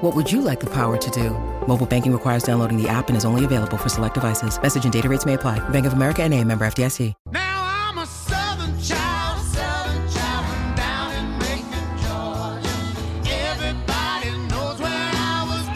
What would you like the power to do? Mobile banking requires downloading the app and is only available for select devices. Message and data rates may apply. Bank of America and a member FDIC. Now I'm a southern child, southern child down in Macon, Georgia. Everybody knows where I was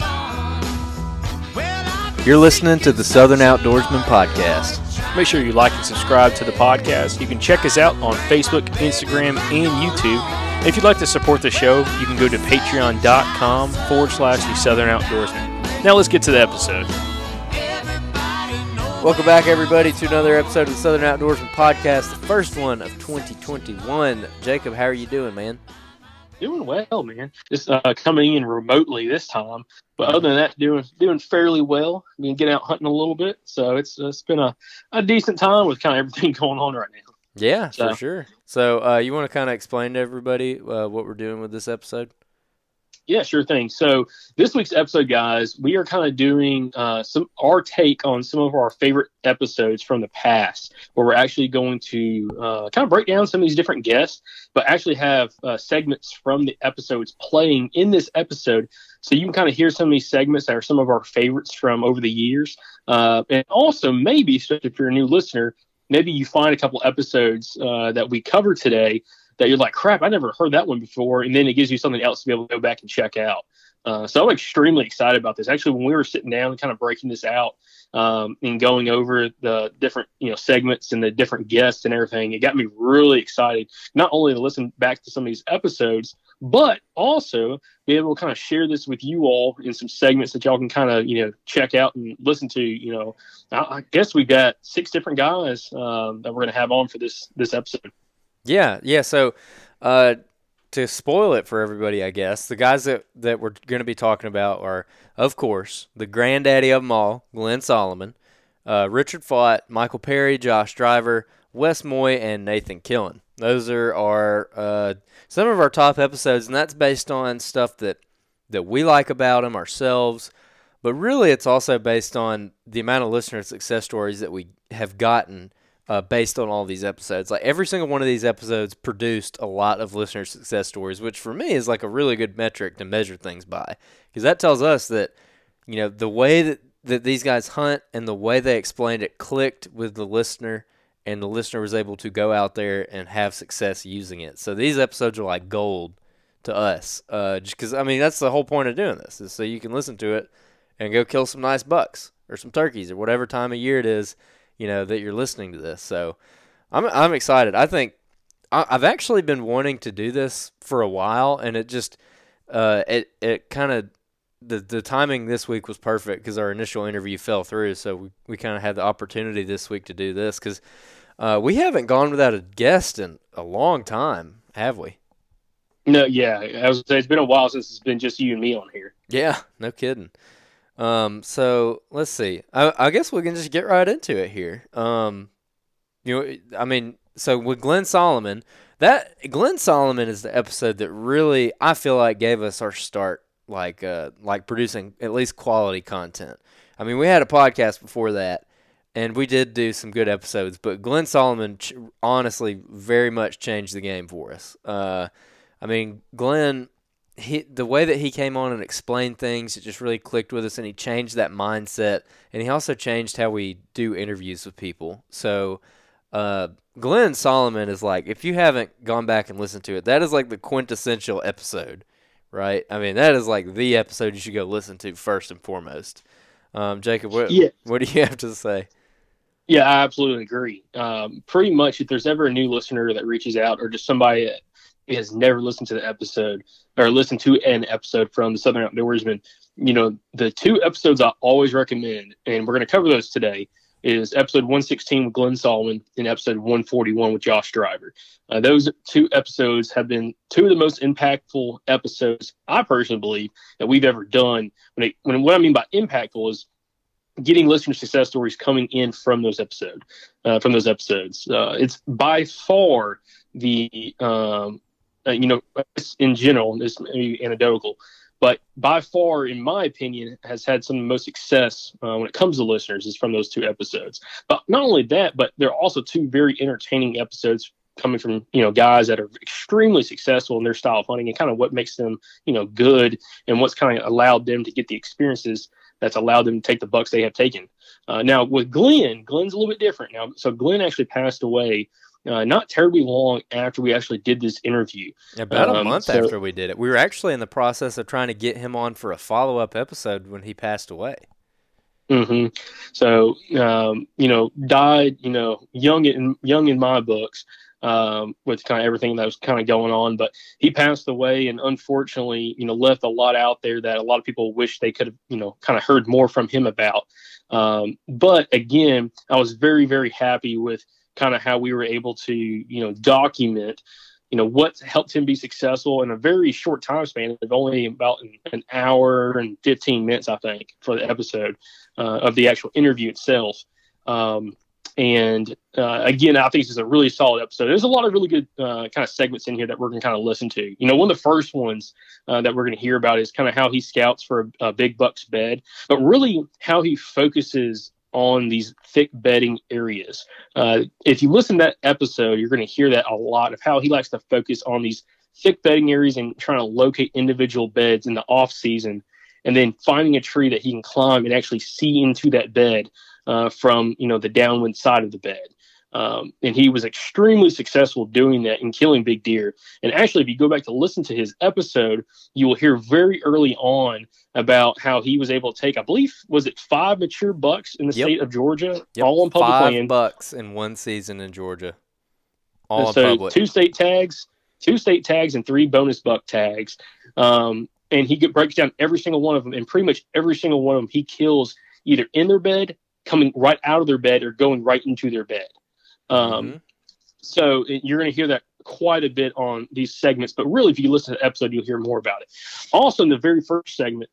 born. Well, You're listening to the Southern Outdoorsman Podcast. Make sure you like and subscribe to the podcast. You can check us out on Facebook, Instagram, and YouTube. And if you'd like to support the show, you can go to patreon.com forward slash the Southern Outdoorsman. Now let's get to the episode. Welcome back, everybody, to another episode of the Southern Outdoorsman Podcast, the first one of 2021. Jacob, how are you doing, man? Doing well, man. Just uh, coming in remotely this time, but other than that, doing doing fairly well. Been getting out hunting a little bit, so it's it's been a, a decent time with kind of everything going on right now. Yeah, So- for sure. So, uh, you want to kind of explain to everybody uh, what we're doing with this episode? Yeah, sure thing. So this week's episode, guys, we are kind of doing uh, some our take on some of our favorite episodes from the past, where we're actually going to uh, kind of break down some of these different guests, but actually have uh, segments from the episodes playing in this episode, so you can kind of hear some of these segments that are some of our favorites from over the years, uh, and also maybe, especially if you're a new listener, maybe you find a couple episodes uh, that we cover today that you're like, crap, I never heard that one before. And then it gives you something else to be able to go back and check out. Uh, so I'm extremely excited about this. Actually, when we were sitting down and kind of breaking this out um, and going over the different you know segments and the different guests and everything, it got me really excited. Not only to listen back to some of these episodes, but also be able to kind of share this with you all in some segments that y'all can kind of you know check out and listen to. You know, I, I guess we've got six different guys um, that we're going to have on for this this episode. Yeah, yeah. So, uh, to spoil it for everybody, I guess the guys that that we're going to be talking about are, of course, the granddaddy of them all, Glen Solomon, uh, Richard Fought, Michael Perry, Josh Driver, Wes Moye, and Nathan Killen. Those are our uh, some of our top episodes, and that's based on stuff that that we like about them ourselves. But really, it's also based on the amount of listener success stories that we have gotten uh, based on all these episodes. Like every single one of these episodes produced a lot of listener success stories, which for me is like a really good metric to measure things by, because that tells us that you know the way that that these guys hunt and the way they explained it clicked with the listener, and the listener was able to go out there and have success using it. So these episodes are like gold to us, uh, just because I mean that's the whole point of doing this is so you can listen to it and go kill some nice bucks or some turkeys or whatever time of year it is you know that you're listening to this. So I'm I'm excited. I think I, I've actually been wanting to do this for a while, and it just uh, it it kind of the the timing this week was perfect because our initial interview fell through. So we we kind of had the opportunity this week to do this because uh, we haven't gone without a guest in a long time, have we? No, yeah, I was say it's been a while since it's been just you and me on here. Yeah, no kidding. Um, so let's see. I, I guess we can just get right into it here. Um, you know, I mean, so with Glen Solomon, that Glen Solomon is the episode that really I feel like gave us our start, like uh, like producing at least quality content. I mean, we had a podcast before that, and we did do some good episodes, but Glen Solomon ch- honestly very much changed the game for us. Uh, I mean, Glen he the way that he came on and explained things, it just really clicked with us, and he changed that mindset, and he also changed how we do interviews with people. So, uh, Glen Solomon is like, if you haven't gone back and listened to it, that is like the quintessential episode, right? I mean, that is like the episode you should go listen to first and foremost. Um, Jacob, what Yeah. what do you have to say? Yeah, I absolutely agree. Um, pretty much, if there's ever a new listener that reaches out, or just somebody that has never listened to the episode or listened to an episode from the Southern Outdoorsman, you know, the two episodes I always recommend, and we're going to cover those today, is episode 116 with Glen Solomon and episode 141 with Josh Driver. Uh, those two episodes have been two of the most impactful episodes, I personally believe, that we've ever done. When, it, when what I mean by impactful is getting listener success stories coming in from those episodes. Uh, from those episodes, uh, it's by far the um, uh, you know in general. This may be anecdotal, but by far, in my opinion, has had some of the most success uh, when it comes to listeners is from those two episodes. But not only that, but they're also two very entertaining episodes coming from you know guys that are extremely successful in their style of hunting and kind of what makes them you know good and what's kind of allowed them to get the experiences that's allowed them to take the bucks they have taken. Uh, now with Glen, Glen's a little bit different now. So Glenn actually passed away uh, not terribly long after we actually did this interview. About a Um, month so- after we did it, we were actually in the process of trying to get him on for a follow up episode when he passed away. hmm So, um, you know, died, you know, young in young in my books, um, with kind of everything that was kind of going on. But he passed away, and unfortunately, you know, left a lot out there that a lot of people wish they could have, you know, kind of heard more from him about. Um, but again, I was very, very happy with kind of how we were able to, you know, document. You know what helped him be successful in a very short time span of only about an, hour and 15 minutes, I think, for the episode uh, of the actual interview itself. Um, and uh, again, I think this is a really solid episode. There's a lot of really good uh, kind of segments in here that we're going to kind of listen to. You know, one of the first ones uh, that we're going to hear about is kind of how he scouts for a, a big buck's bed, but really how he focuses on these thick bedding areas. Uh, if you listen to that episode, you're going to hear that a lot of how he likes to focus on these thick bedding areas and trying to locate individual beds in the off season, and then finding a tree that he can climb and actually see into that bed uh, from you know the downwind side of the bed. Um, and he was extremely successful doing that and killing big deer. And actually, if you go back to listen to his episode, you will hear very early on about how he was able to take, I believe, was it five mature bucks in the Yep. state of Georgia, Yep, all on public five land. bucks in one season in Georgia. All so public. two state tags, two state tags, and three bonus buck tags. Um, and he breaks down every single one of them, and pretty much every single one of them he kills either in their bed, coming right out of their bed, or going right into their bed. Um, Mhm. So you're going to hear that quite a bit on these segments, but really, if you listen to the episode, you'll hear more about it. Also, in the very first segment,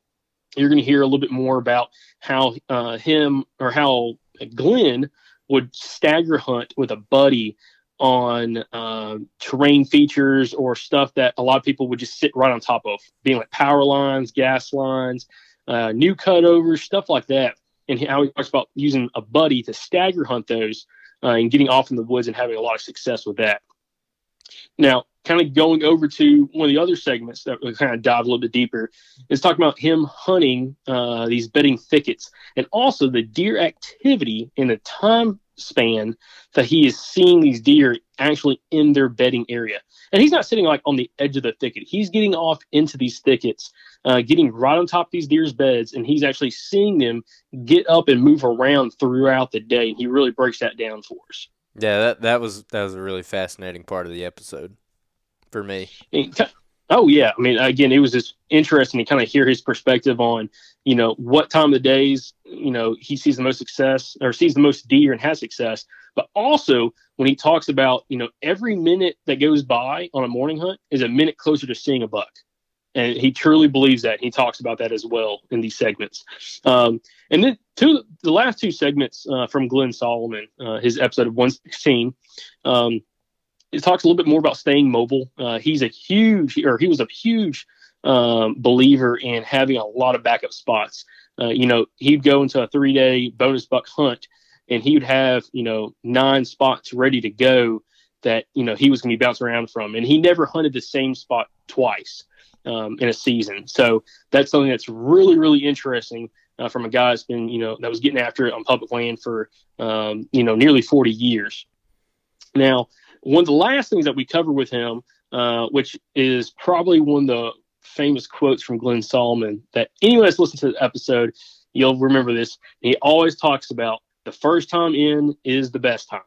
you're going to hear a little bit more about how uh, him or how Glen would stagger hunt with a buddy on uh, terrain features or stuff that a lot of people would just sit right on top of, being like power lines, gas lines, uh, new cutovers, stuff like that. And how he talks about using a buddy to stagger hunt those uh, and getting off in the woods and having a lot of success with that. Now, kind of going over to one of the other segments that we kind of dive a little bit deeper is talking about him hunting uh, these bedding thickets and also the deer activity in the time span that he is seeing these deer actually in their bedding area. And he's not sitting like on the edge of the thicket. He's getting off into these thickets, uh, getting right on top of these deer's beds, and he's actually seeing them get up and move around throughout the day. And he really breaks that down for us. Yeah, that that was that was a really fascinating part of the episode for me. And Oh yeah, I mean, again, it was just interesting to kind of hear his perspective on, you know, what time of the days, you know, he sees the most success or sees the most deer and has success. But also when he talks about, you know, every minute that goes by on a morning hunt is a minute closer to seeing a buck, and he truly believes that. He talks about that as well in these segments. Um, and then two, the last two segments uh, from Glen Solomon, uh, his episode of 116. Um, it talks a little bit more about staying mobile. Uh, he's a huge, or he was a huge um, believer in having a lot of backup spots. Uh, you know, he'd go into a three day bonus buck hunt and he would have, you know, nine spots ready to go that, you know, he was going to be bouncing around from. And he never hunted the same spot twice um, in a season. So that's something that's really, really interesting uh, from a guy that's been, you know, that was getting after it on public land for, um, you know, nearly 40 years. Now, one of the last things that we cover with him, uh, which is probably one of the famous quotes from Glen Solomon that anyone that's listened to the episode, you'll remember this. He always talks about the first time in is the best time.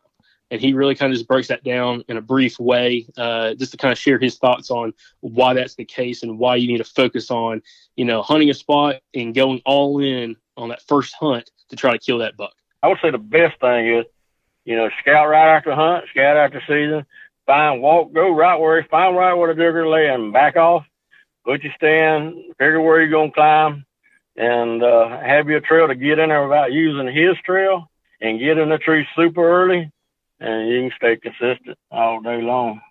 And he really kind of just breaks that down in a brief way, uh, just to kind of share his thoughts on why that's the case and why you need to focus on, you know, hunting a spot and going all in on that first hunt to try to kill that buck. I would say the best thing is, you know, scout right after hunt, scout after season, find walk, go right where he find right where the digger and back off, put your stand, figure where you're gonna climb, and uh, have your trail to get in there without using his trail, and get in the tree super early, and you can stay consistent all day long.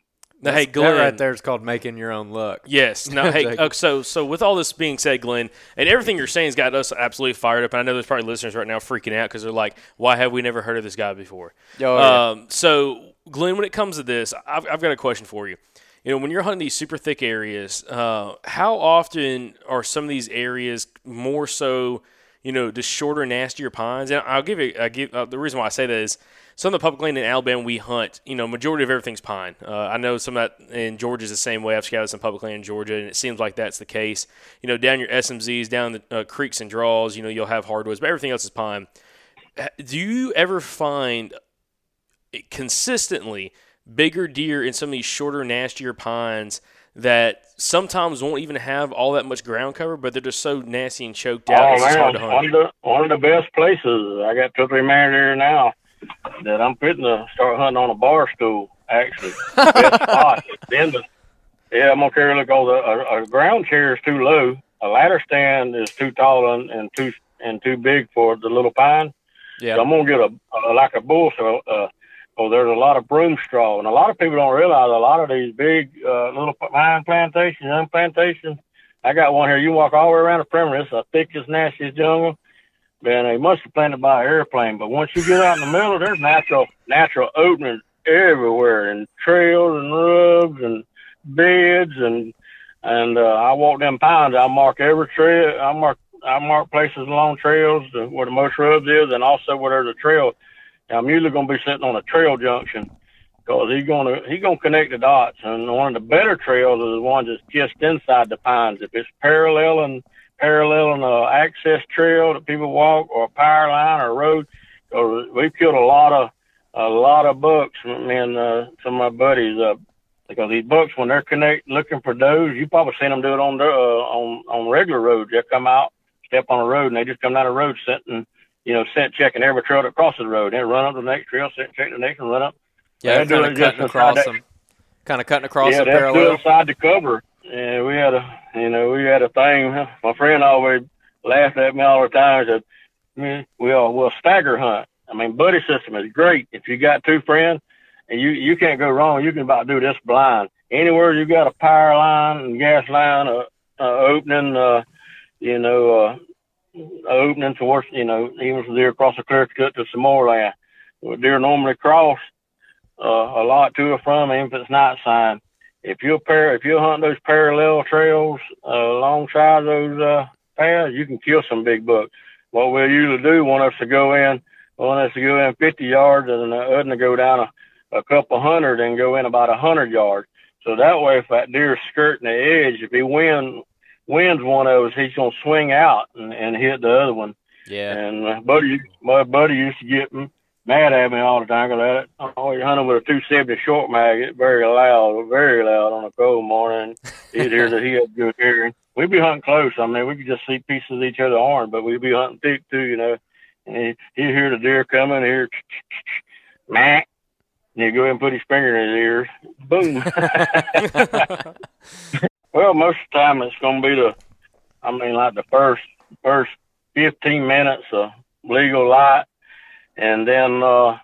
Now, hey, That Glen. right there is called making your own luck. Yes. No. hey, Like- uh, so so with all this being said, Glen, and everything you're saying has got us absolutely fired up. And I know there's probably listeners right now freaking out because they're like, "Why have we never heard of this guy before?" Oh, yeah. Um, so, Glen, when it comes to this, I've, I've got a question for you. You know, when you're hunting these super thick areas, uh, how often are some of these areas more so, you know, just shorter, nastier pines? And I'll give you, I give uh, the reason why I say that is some of the public land in Alabama we hunt, you know, majority of everything's pine. Uh, I know some of that in Georgia is the same way. I've scouted some public land in Georgia, and it seems like that's the case. You know, down your SMZs, down the uh, creeks and draws, you know, you'll have hardwoods, but everything else is pine. Do you ever find consistently bigger deer in some of these shorter, nastier pines that sometimes won't even have all that much ground cover, but they're just so nasty and choked out. Oh it's just hard man, to one of the one of the best places. I got two or three mares there now that I'm fitting to start hunting on a bar stool. Actually, best spot. Then the yeah, I'm gonna carry look. Oh, the a, a ground chair is too low. A ladder stand is too tall and, and too and too big for the little pine. Yeah. So I'm gonna get a, a like a bull so uh oh there's a lot of broom straw and a lot of people don't realize a lot of these big uh little pine plantations, young plantations. I got one here, you walk all the way around the perimeter, it's the thickest, nastiest jungle. Man, they must have planted by an airplane, but once you get out in the middle, there's natural natural openings everywhere and trails and rubs and beds and and uh, I walk them pines. I mark every trail. I mark I mark places along trails where the most rubs is, and also where there's a trail. And usually going to be sitting on a trail junction because he's to he's to connect the dots. And one of the better trails is the one that's just inside the pines. If it's paralleling paralleling a access trail that people walk or a power line or a road, or we've killed a lot of a lot of bucks. Me and uh, some of my buddies. Uh, because these bucks, when they're connect looking for does, you probably seen them do it on the, uh, on on regular roads. They come out, step on a road, and they just come down the road, sitting, you know, sit checking every trail that crosses the road. Then run up the next trail, sit check the next, and run up. Yeah, kind of cutting across them. Kind of cutting across yeah, the parallel. inside the cover. And we had a, you know, we had a thing. My friend always laughed at me all the time. Said, "Man, "We'll we'll stagger hunt. I mean, buddy system is great. If you got two friends, and you you can't go wrong. You can about do this blind. Anywhere you got a power line and gas line, uh, uh, opening, uh, you know, uh, opening towards, you know, even from there across the clear cut to some more land. Deer normally cross uh, a lot to or from, even if it's night sign. If you'll pair, if you'll hunt those parallel trails uh, alongside those uh, paths, you can kill some big bucks. What we'll usually do, want us to go in, want us to go in 50 yards, and the other to go down a, a couple hundred and go in about a hundred yards. So that way, if that deer's skirting the edge, if he win, wins one of us, he's gonna swing out and, and hit the other one. Yeah. And uh, buddy, my buddy used to get mad at me all the time because I always hunting with a 270 short mag. It's very loud, very loud on a cold morning. He'd hear that he had good hearing. We'd be hunting close. I mean, we could just see pieces of each other's arm, but we'd be hunting thick too, you know. And he, he'd hear the deer coming, hear mac, and he'd go ahead and put his finger in his ear. Boom. Well, most of the time it's going to be the, I mean, like the first first 15 minutes of legal light, and then uh,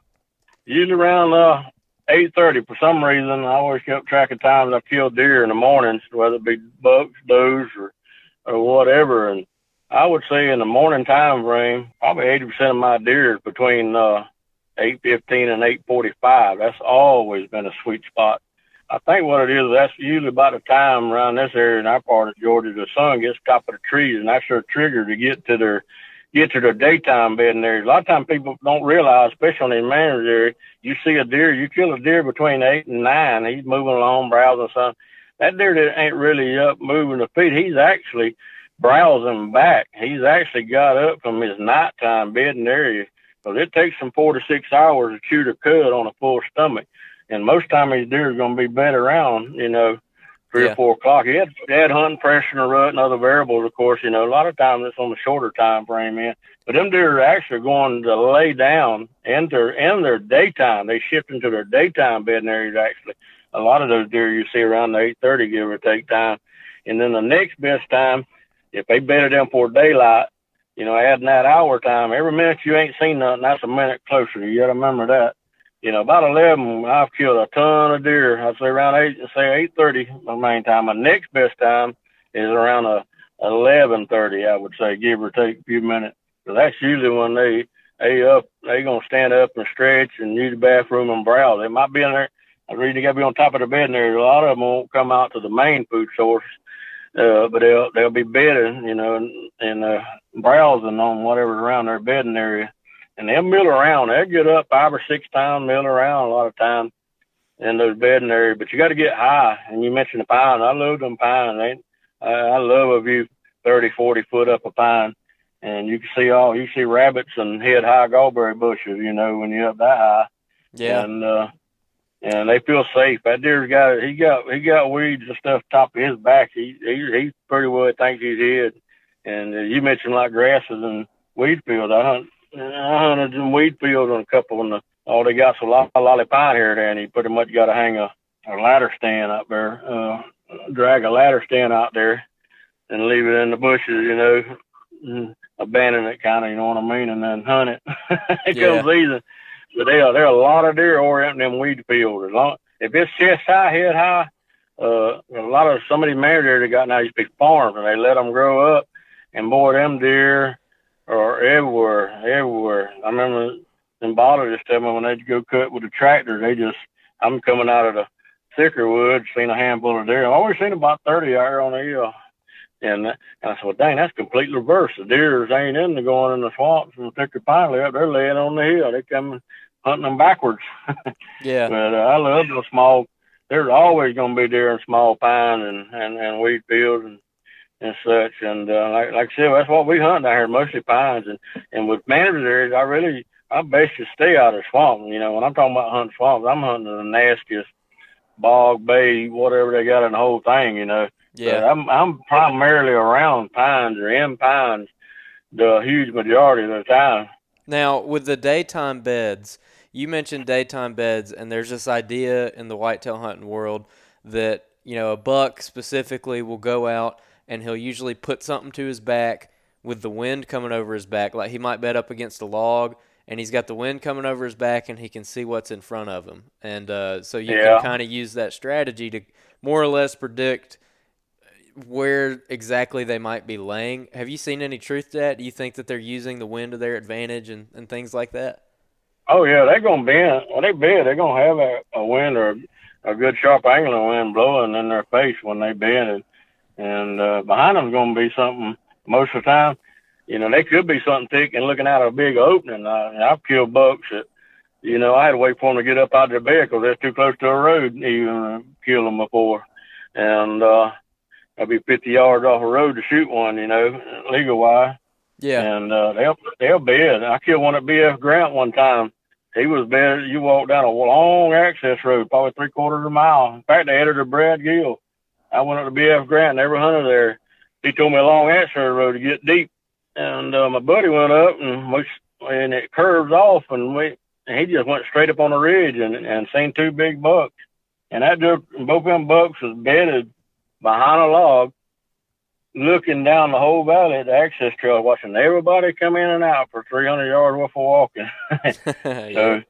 usually around uh, 8:30 for some reason I always kept track of times I killed deer in the mornings, whether it be bucks, does, or or whatever. And I would say in the morning time frame, probably 80% of my deer is between uh, 8:15 and 8:45. That's always been a sweet spot. I think what it is, that's usually about the time around this area in our part of Georgia, the sun gets top of the trees, and that's their trigger to get to their get to their daytime bedding areas. A lot of times people don't realize, especially on the manners area, you see a deer, you kill a deer between eight and nine, he's moving along, browsing something. That deer that ain't really up moving the feet. He's actually browsing back. He's actually got up from his nighttime bedding area. Because it takes him four to six hours to chew the cud on a full stomach. And most time these deer are going to be bed around, you know, three Yeah. or four o'clock. He had, he had hunting pressure and a rut and other variables, of course. You know, a lot of times it's on the shorter time frame, man. But them deer are actually going to lay down in their in their daytime. They shift into their daytime bedding areas. Actually, a lot of those deer you see around the eight thirty, give or take time. And then the next best time, if they bedded them for daylight, you know, adding that hour time, every minute you ain't seen nothing, that's a minute closer. You got to remember that you know, about eleven, I've killed a ton of deer. I'd say around eight, say eight thirty, my main time. My next best time is around a eleven thirty. I would say, give or take a few minutes. So that's usually when they they up, they gonna stand up and stretch and use the bathroom and browse. They might be in there. I read they got to be on top of the bed. And there, a lot of them won't come out to the main food source, uh, but they'll they'll be bedding, you know, and, and uh, browsing on whatever's around their bedding area and they'll mill around. They'll get up five or six times, mill around a lot of times in those bedding areas. But you got to get high. And you mentioned the pine. I love them pine. They, I, I love a view 30, 40 foot up a pine. And you can see all, you see rabbits and head high gallberry bushes, you know, when you're up that high. Yeah. And, uh, and they feel safe. That deer's got, he got, he got weeds and stuff top of his back. He, he, he pretty well thinks he's hid. And uh, you mentioned like grasses and weed fields. I hunt I hunted in weed fields and a couple and the, all they got's a lot of lolly pine here there and you pretty much got to hang a, a ladder stand up there, uh, drag a ladder stand out there and leave it in the bushes, you know, mm, abandon it, kind of, you know what I mean, and then hunt it. it Yeah. comes season. But there, there are a lot of deer orienting them weed fields. As long if it's chest high, head high, uh, a lot of some of these mare deer they got now to be farms, and they let them grow up, and boy, them deer are everywhere, everywhere. I remember in Bottle just tell me when they'd go cut with the tractor, they just I'm coming out of the thicker woods, seen a handful of deer. I've always seen about thirty out here on the hill. And, and I said, well, dang, that's completely reverse. The deers ain't in the going in the swamps and the thicker pine up. They're laying on the hill. They come hunting them backwards. Yeah. But uh, I love those small. There's always going to be deer in small pine and and and wheat fields and and such. And uh, like like I said, that's what we hunt down here, mostly pines. And and with managed areas, I really I best you stay out of swamp. You know, when I'm talking about hunting swamps, I'm hunting the nastiest bog, bay, whatever they got in the whole thing. You know. But Yeah. I'm I'm primarily around pines or in pines the huge majority of the time. Now, with the daytime beds, you mentioned daytime beds, and there's this idea in the whitetail hunting world that, you know, a buck specifically will go out and he'll usually put something to his back with the wind coming over his back. Like he might bed up against a log and he's got the wind coming over his back and he can see what's in front of him. And uh, so you Yeah. can kind of use that strategy to more or less predict where exactly they might be laying. Have you seen any truth to that? Do you think that they're using the wind to their advantage and, and things like that? Oh yeah, they're gonna bend. When they bend, they're gonna have a, a wind or a good sharp angle of wind blowing in their face when they bend, and, and uh, behind them's gonna be something most of the time. You know, they could be something thick and looking out of a big opening. I, I've killed bucks that, you know, I had to wait for them to get up out of their bed because they're too close to a road to even uh, kill them before, and uh, I'd be 50 yards off a road to shoot one. You know, legal wise. Yeah. And uh, they'll they'll bed. I killed one at BF Grant one time. He was bedded. You walk down a long access road, probably three quarters of a mile. In fact, the editor Brad Gill. I went up to BF Grant, never hunted there. He told me a long access road to get deep, and uh, my buddy went up and we and it curves off, and we and he just went straight up on the ridge and and seen two big bucks. And that just both them bucks was bedded behind a log, looking down the whole valley at the access trail, watching everybody come in and out for 300 yards worth of walking. yeah. So,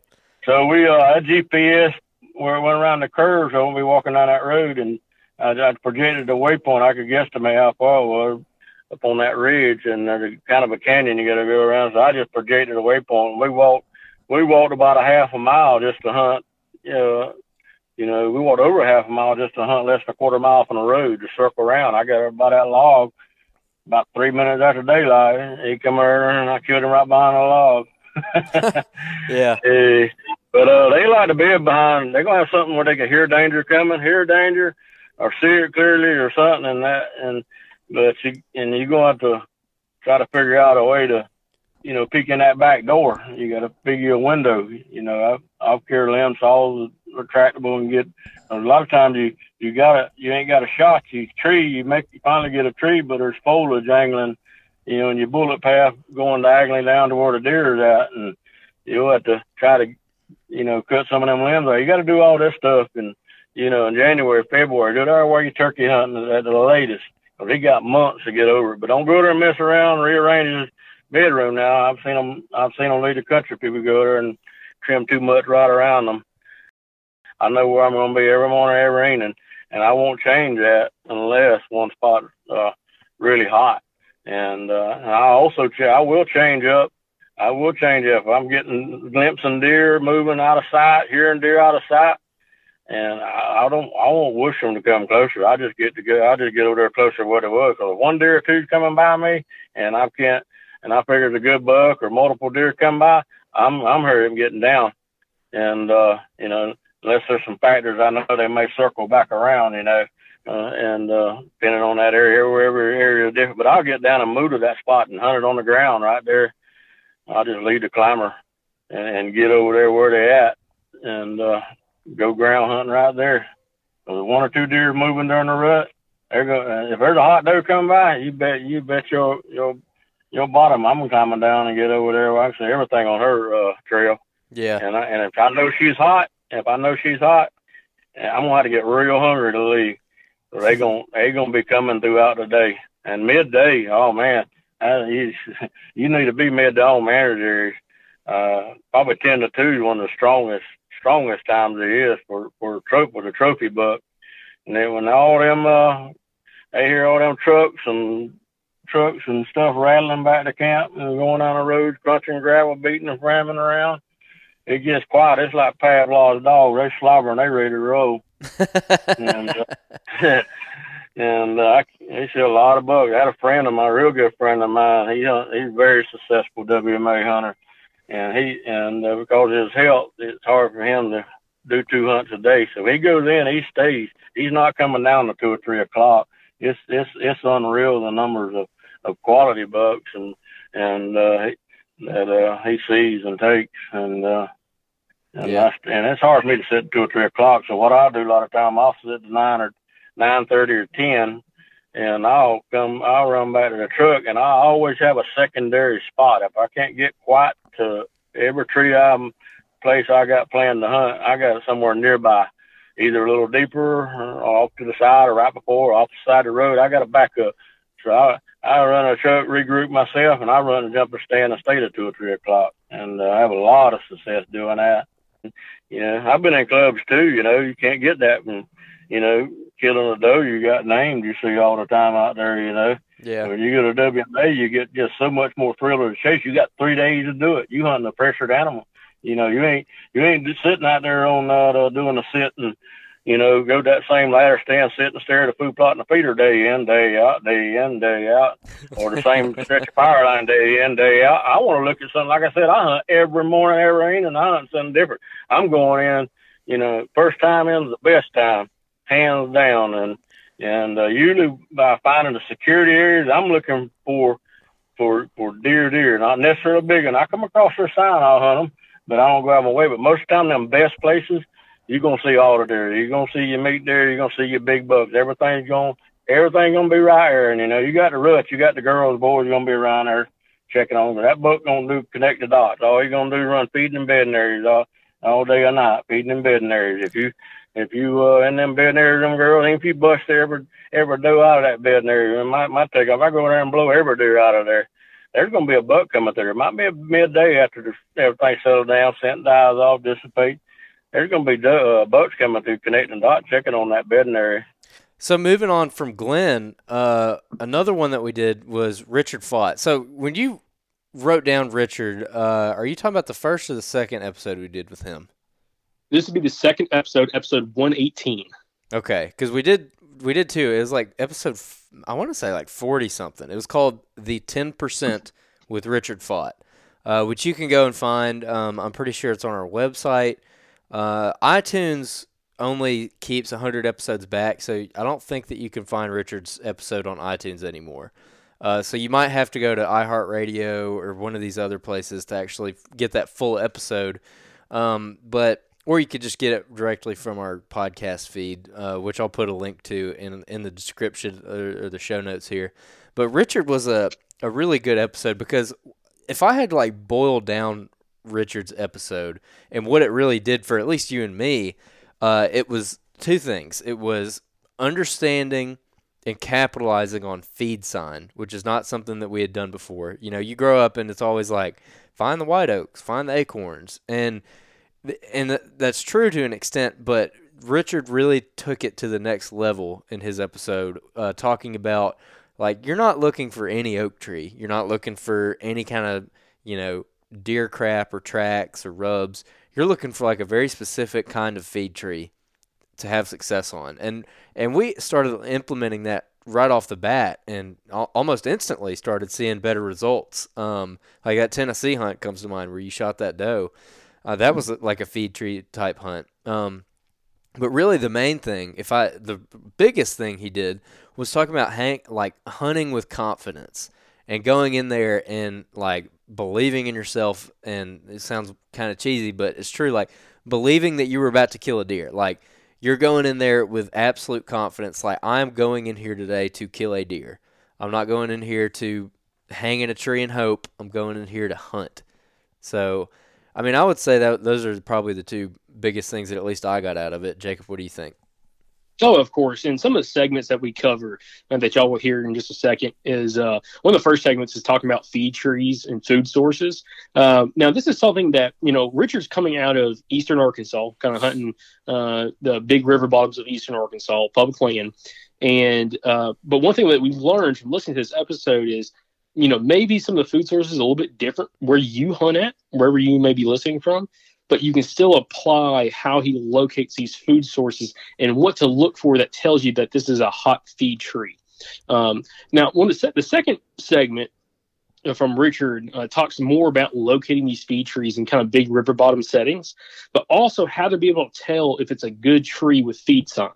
so we uh, I GPS where it went around the curve, so we'll be walking down that road, and I, I projected the waypoint. I could guesstimate how far it was up on that ridge, and there's kind of a canyon you got to go around. So I just projected a waypoint. We walked, we walked about a half a mile just to hunt. You know, you know, we walked over a half a mile just to hunt less than a quarter mile from the road to circle around. I got by that log about three minutes after daylight. He come over and I killed him right behind the log. yeah. Eh, but uh, they like to bed behind. They're gonna have something where they can hear danger coming, hear danger, or see it clearly, or something. And that, and but you and you gonna have to try to figure out a way to, you know, peek in that back door. You got to figure a window. You know, I've I've carried limb saws retractable and get. A lot of times you you got to you ain't got a shot. You tree you make you finally get a tree, but there's foliage angling. You know, and your bullet path going diagonally down to where the deer is at, and you'll have to try to you know, cut some of them limbs out. You got to do all this stuff in, you know, in January, February. Do that while you're turkey hunting at the latest. 'Cause he got months to get over it. But don't go there and mess around rearrange his bedroom now. I've seen them. I've seen them lead the country people go there and trim too much right around them. I know where I'm going to be every morning, every evening, and I won't change that unless one spot uh, really hot. And uh, and I also ch- I will change up I will change if I'm getting glimpsing deer moving out of sight, hearing deer out of sight, and I, I don't I won't wish them to come closer. I just get to go. I just get over there closer to what it was. Cause if one deer or two's coming by me, and I can't, and I figure it's a good buck or multiple deer come by, I'm I'm hurrying getting down, and uh, you know unless there's some factors I know they may circle back around, you know. Uh, and uh, depending on that area, wherever area is different, but I'll get down and move to that spot and hunt it on the ground right there I'll just lead the climber and, and get over there where they at and uh, go ground hunting right there. If one or two deer moving during the rut, they're going. If there's a hot doe coming by, you bet you bet your your your bottom. I'm climbing down and get over there. Well, I can see everything on her uh, trail. Yeah. And I, and if I know she's hot, if I know she's hot, I'm gonna have to get real hungry to leave. So they gon' they gonna be coming throughout the day. And midday, oh man, I, you, you need to be mid to home managers. Uh, probably ten to two is one of the strongest strongest times there is for for trophy for the trophy buck. And then when all them uh, they hear all them trucks and trucks and stuff rattling back to camp and going down the road, crunching gravel, beating and ramming around. It gets quiet. It's like Pavlov's dog. They slobbering. They ready to roll. and uh, and uh, I, he see a lot of bugs. I had a friend of mine, a real good friend of mine. He uh, he's a very successful WMA hunter, and he and uh, because of his health, it's hard for him to do two hunts a day. So he goes in, he stays. He's not coming down to two or three o'clock. It's it's it's unreal the numbers of of quality bucks and and uh, he, that uh, he sees and takes and. uh and, Yeah. I, and it's hard for me to sit at two or three o'clock. So what I'll do a lot of time, I'll sit at nine or nine thirty or ten, and I'll come. I'll run back to the truck, and I always have a secondary spot. If I can't get quite to every tree I'm place I got planned to hunt, I got somewhere nearby, either a little deeper, or off to the side, or right before, or off the side of the road. I got a backup. So I I run a truck, regroup myself, and I run a jumper stand and stay to two or three o'clock, and uh, I have a lot of success doing that. You know, I've been in clubs too. You know, you can't get that from, you know, killing a doe you got named. You see all the time out there. You know, Yeah. when you go to WMA, you get just so much more thrill of the chase. You got three days to do it. You hunting a pressured animal. You know, you ain't you ain't just sitting out there on uh, doing a sit and you know go to that same ladder stand, sit and stare at a food plot and a feeder day in, day out, day in, day out, or the same stretch of power line day in, day out. I want to look at something like I said. I hunt every morning, every evening. And I hunt something different. I'm going in. You know, first time in is the best time, hands down, and and uh, usually by finding the security areas, I'm looking for for for deer, deer, not necessarily big. And I come across their sign, I'll hunt them, but I don't go out of my way. But most of the time, them best places, you're gonna see all the deer. You're gonna see your meat deer. You're gonna see your big bucks. Everything's going, everything gonna be right here. And you know, you got the rut, you got the girls, boys gonna be around there checking on. them. That buck gonna do connect the dots. All he's gonna do is run feeding and bedding areas all all day or night, feeding and bedding areas. If you if you uh, in them bedding areas, them girls, if you bust every every doe out of that bedding area, my my take off, I go in there and blow every deer out of there. There's gonna be a buck coming through. It might be a midday after the, everything settles down, scent dies off, dissipate. There's gonna be uh, bucks coming through, connecting dot, checking on that bedding area. So moving on from Glen, uh, another one that we did was Richard Fought. So when you wrote down Richard, uh, are you talking about the first or the second episode we did with him? This would be the second episode, episode 118. Okay, because we did we did too. It was like episode I want to say like forty something. It was called the ten percent with Richard Fought, uh, which you can go and find. Um, I'm pretty sure it's on our website. Uh, iTunes only keeps 100 episodes back, so I don't think that you can find Richard's episode on iTunes anymore. Uh, so you might have to go to iHeartRadio or one of these other places to actually get that full episode. Um, but or you could just get it directly from our podcast feed, uh, which I'll put a link to in in the description or, or the show notes here. But Richard was a a really good episode because if I had to like boil down Richard's episode and what it really did for at least you and me, uh, it was two things. It was understanding and capitalizing on feed sign, which is not something that we had done before. You know, you grow up and it's always like find the white oaks, find the acorns, and and that's true to an extent. But Richard really took it to the next level in his episode, uh, talking about like you're not looking for any oak tree, you're not looking for any kind of you know deer crap or tracks or rubs. You're looking for like a very specific kind of feed tree to have success on. And and we started implementing that right off the bat and almost instantly started seeing better results. Um, like that Tennessee hunt comes to mind where you shot that doe. Uh, that was like a feed tree type hunt. Um, but really the main thing, if I the biggest thing he did was talking about Hank, like hunting with confidence and going in there and like believing in yourself and it sounds kind of cheesy but it's true like believing that you were about to kill a deer. Like you're going in there with absolute confidence like i'm going in here today to kill a deer. I'm not going in here to hang in a tree and hope. I'm going in here to hunt. So i mean i would say that those are probably the two biggest things that at least i got out of it jacob what do you think Oh, of course. And some of the segments that we cover and that y'all will hear in just a second is uh, one of the first segments is talking about feed trees and food sources. Uh, now, this is something that, you know, Richard's coming out of eastern Arkansas, kind of hunting uh, the big river bottoms of eastern Arkansas, public land. And, uh, but one thing that we've learned from listening to this episode is, you know, maybe some of the food sources a little bit different where you hunt at, wherever you may be listening from but you can still apply how he locates these food sources and what to look for that tells you that this is a hot feed tree. Um, now, of the, the second segment uh, from Richard uh, talks more about locating these feed trees in kind of big river bottom settings, but also how to be able to tell if it's a good tree with feed sign.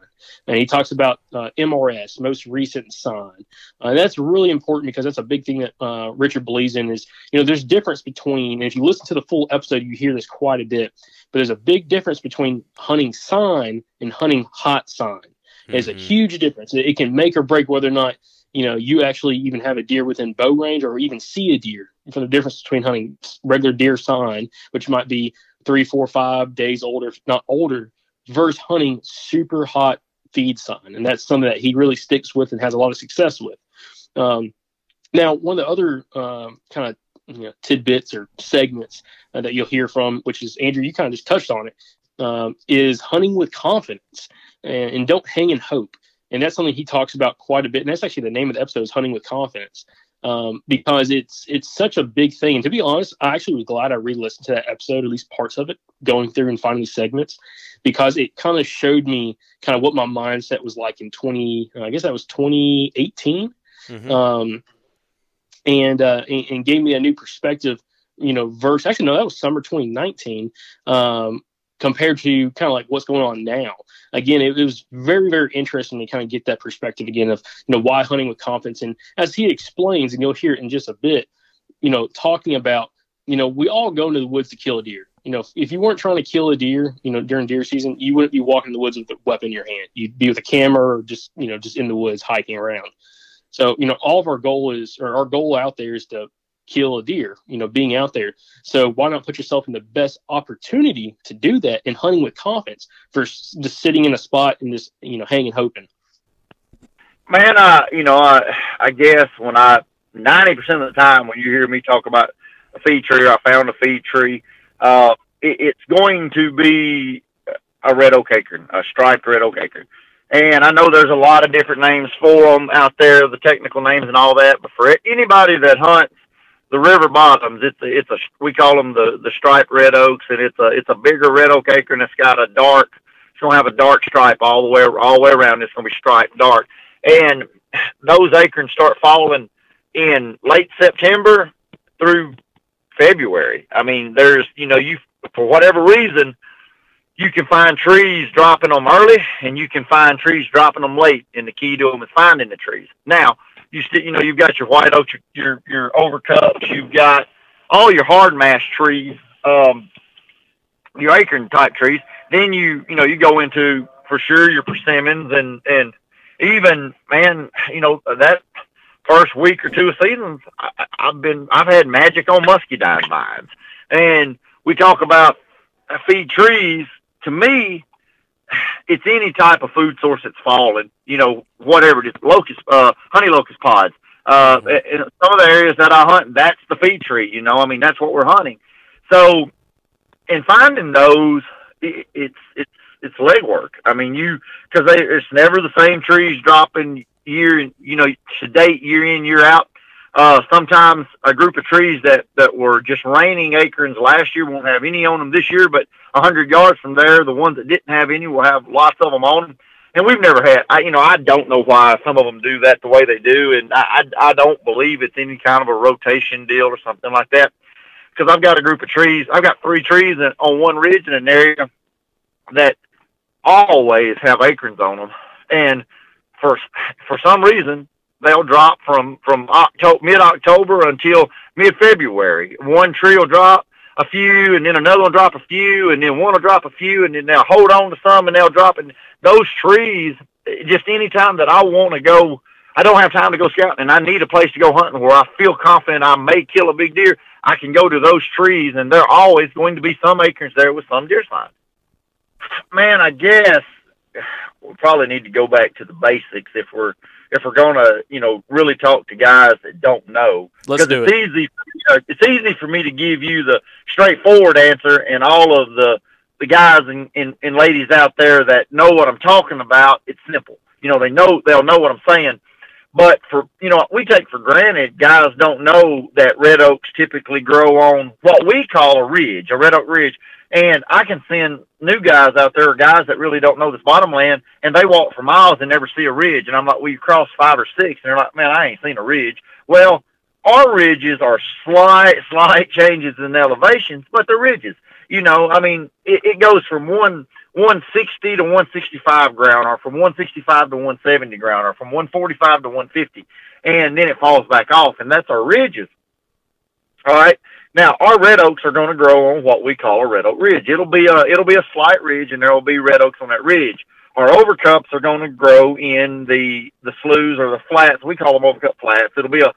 And he talks about uh, MRS, most recent sign. Uh, that's really important because that's a big thing that uh, Richard believes in is, you know, there's difference between, and if you listen to the full episode, you hear this quite a bit, but there's a big difference between hunting sign and hunting hot sign. There's a huge difference. It can make or break whether or not you know you actually even have a deer within bow range or even see a deer for the difference between hunting regular deer sign which might be three four five days older if not older versus hunting super hot feed sign and that's something that he really sticks with and has a lot of success with um, now one of the other um, kind of you know, tidbits or segments uh, that you'll hear from which is andrew you kind of just touched on it um, is hunting with confidence and, and don't hang in hope and that's something he talks about quite a bit. And that's actually the name of the episode is "Hunting with Confidence," um, because it's it's such a big thing. And to be honest, I actually was glad I re-listened to that episode, at least parts of it, going through and finding segments, because it kind of showed me kind of what my mindset was like in twenty. I guess that was twenty eighteen, um, and, uh, and and gave me a new perspective. You know, verse actually no, that was summer twenty nineteen. Um, compared to kind of like what's going on now. Again, it, it, was very, very interesting to kind of get that perspective again of, you know, why hunting with confidence. And as he explains, and you'll hear it in just a bit, you know, talking about, you know, we all go into the woods to kill a deer. You know, if, if you weren't trying to kill a deer, you know, during deer season, you wouldn't be walking in the woods with a weapon in your hand. You'd be with a camera or just, you know, just in the woods hiking around. So, you know, all of our goal is, or our goal out there is to kill a deer, you know, being out there. So why not put yourself in the best opportunity to do that in hunting with confidence versus just sitting in a spot and just, you know, hanging hoping. Man, uh, you know, I, I guess when I, 90% of the time when you hear me talk about a feed tree, or I found a feed tree, uh, it, it's going to be a red oak acorn, a striped red oak acorn. And I know there's a lot of different names for them out there, the technical names and all that. But for anybody that hunts the river bottoms. It's a, it's a we call them the the striped red oaks, and it's a it's a bigger red oak acorn It's got a dark. It's gonna have a dark stripe all the way all the way around. It's gonna be striped dark, and those acorns start falling in late September through February. I mean, there's you know you for whatever reason you can find trees dropping them early, and you can find trees dropping them late. And the key to them is finding the trees. Now, you you know, you've got your white oak, your your, your overcups, you've got all your hard mast trees, um, your acorn type trees. Then you, you know, you go into for sure your persimmons and and even man, you know that first week or two of seasons, I, I've been I've had magic on muscadine vines, and we talk about feed trees. To me, it's any type of food source that's fallen, you know, whatever it is, locust, uh, honey locust pods. Uh, in some of the areas that I hunt, that's the feed tree, you know, I mean, that's what we're hunting. So, in finding those, it, it's, it's, it's legwork. I mean, you, cause they, it's never the same trees dropping year, you know, to date, year in, year out. Uh, sometimes a group of trees that, that were just raining acorns last year won't have any on them this year, but a hundred yards from there, the ones that didn't have any will have lots of them on them. And we've never had, I, you know, I don't know why some of them do that the way they do, and I, I, I don't believe it's any kind of a rotation deal or something like that. Because I've got a group of trees, I've got three trees on one ridge in an area that always have acorns on them, and for for some reason they'll drop from from October, mid October until mid February. One tree will drop a few, and then another will drop a few, and then one will drop a few, and then they'll hold on to some, and they'll drop. And those trees, just any time that I want to go, I don't have time to go scouting, and I need a place to go hunting where I feel confident I may kill a big deer. I can go to those trees, and there are always going to be some acorns there with some deer signs. Man, I guess we probably need to go back to the basics if we're if we're gonna you know really talk to guys that don't know. Let's do it's it. easy. You uh, know, it's easy for me to give you the straightforward answer, and all of the the guys and, and, and ladies out there that know what I'm talking about, it's simple. You know, they know they'll know what I'm saying. But for you know, we take for granted guys don't know that red oaks typically grow on what we call a ridge, a red oak ridge. And I can send new guys out there, guys that really don't know this bottomland, and they walk for miles and never see a ridge. And I'm like, well, you cross five or six, and they're like, man, I ain't seen a ridge. Well, our ridges are slight, slight changes in elevations, but they're ridges. You know, I mean, it, it goes from one 160 to 165 ground, or from 165 to 170 ground, or from 145 to 150, and then it falls back off, and that's our ridges. All right. Now our red oaks are going to grow on what we call a red oak ridge. It'll be a it'll be a slight ridge, and there will be red oaks on that ridge. Our overcups are going to grow in the the sloughs or the flats. We call them overcup flats. It'll be a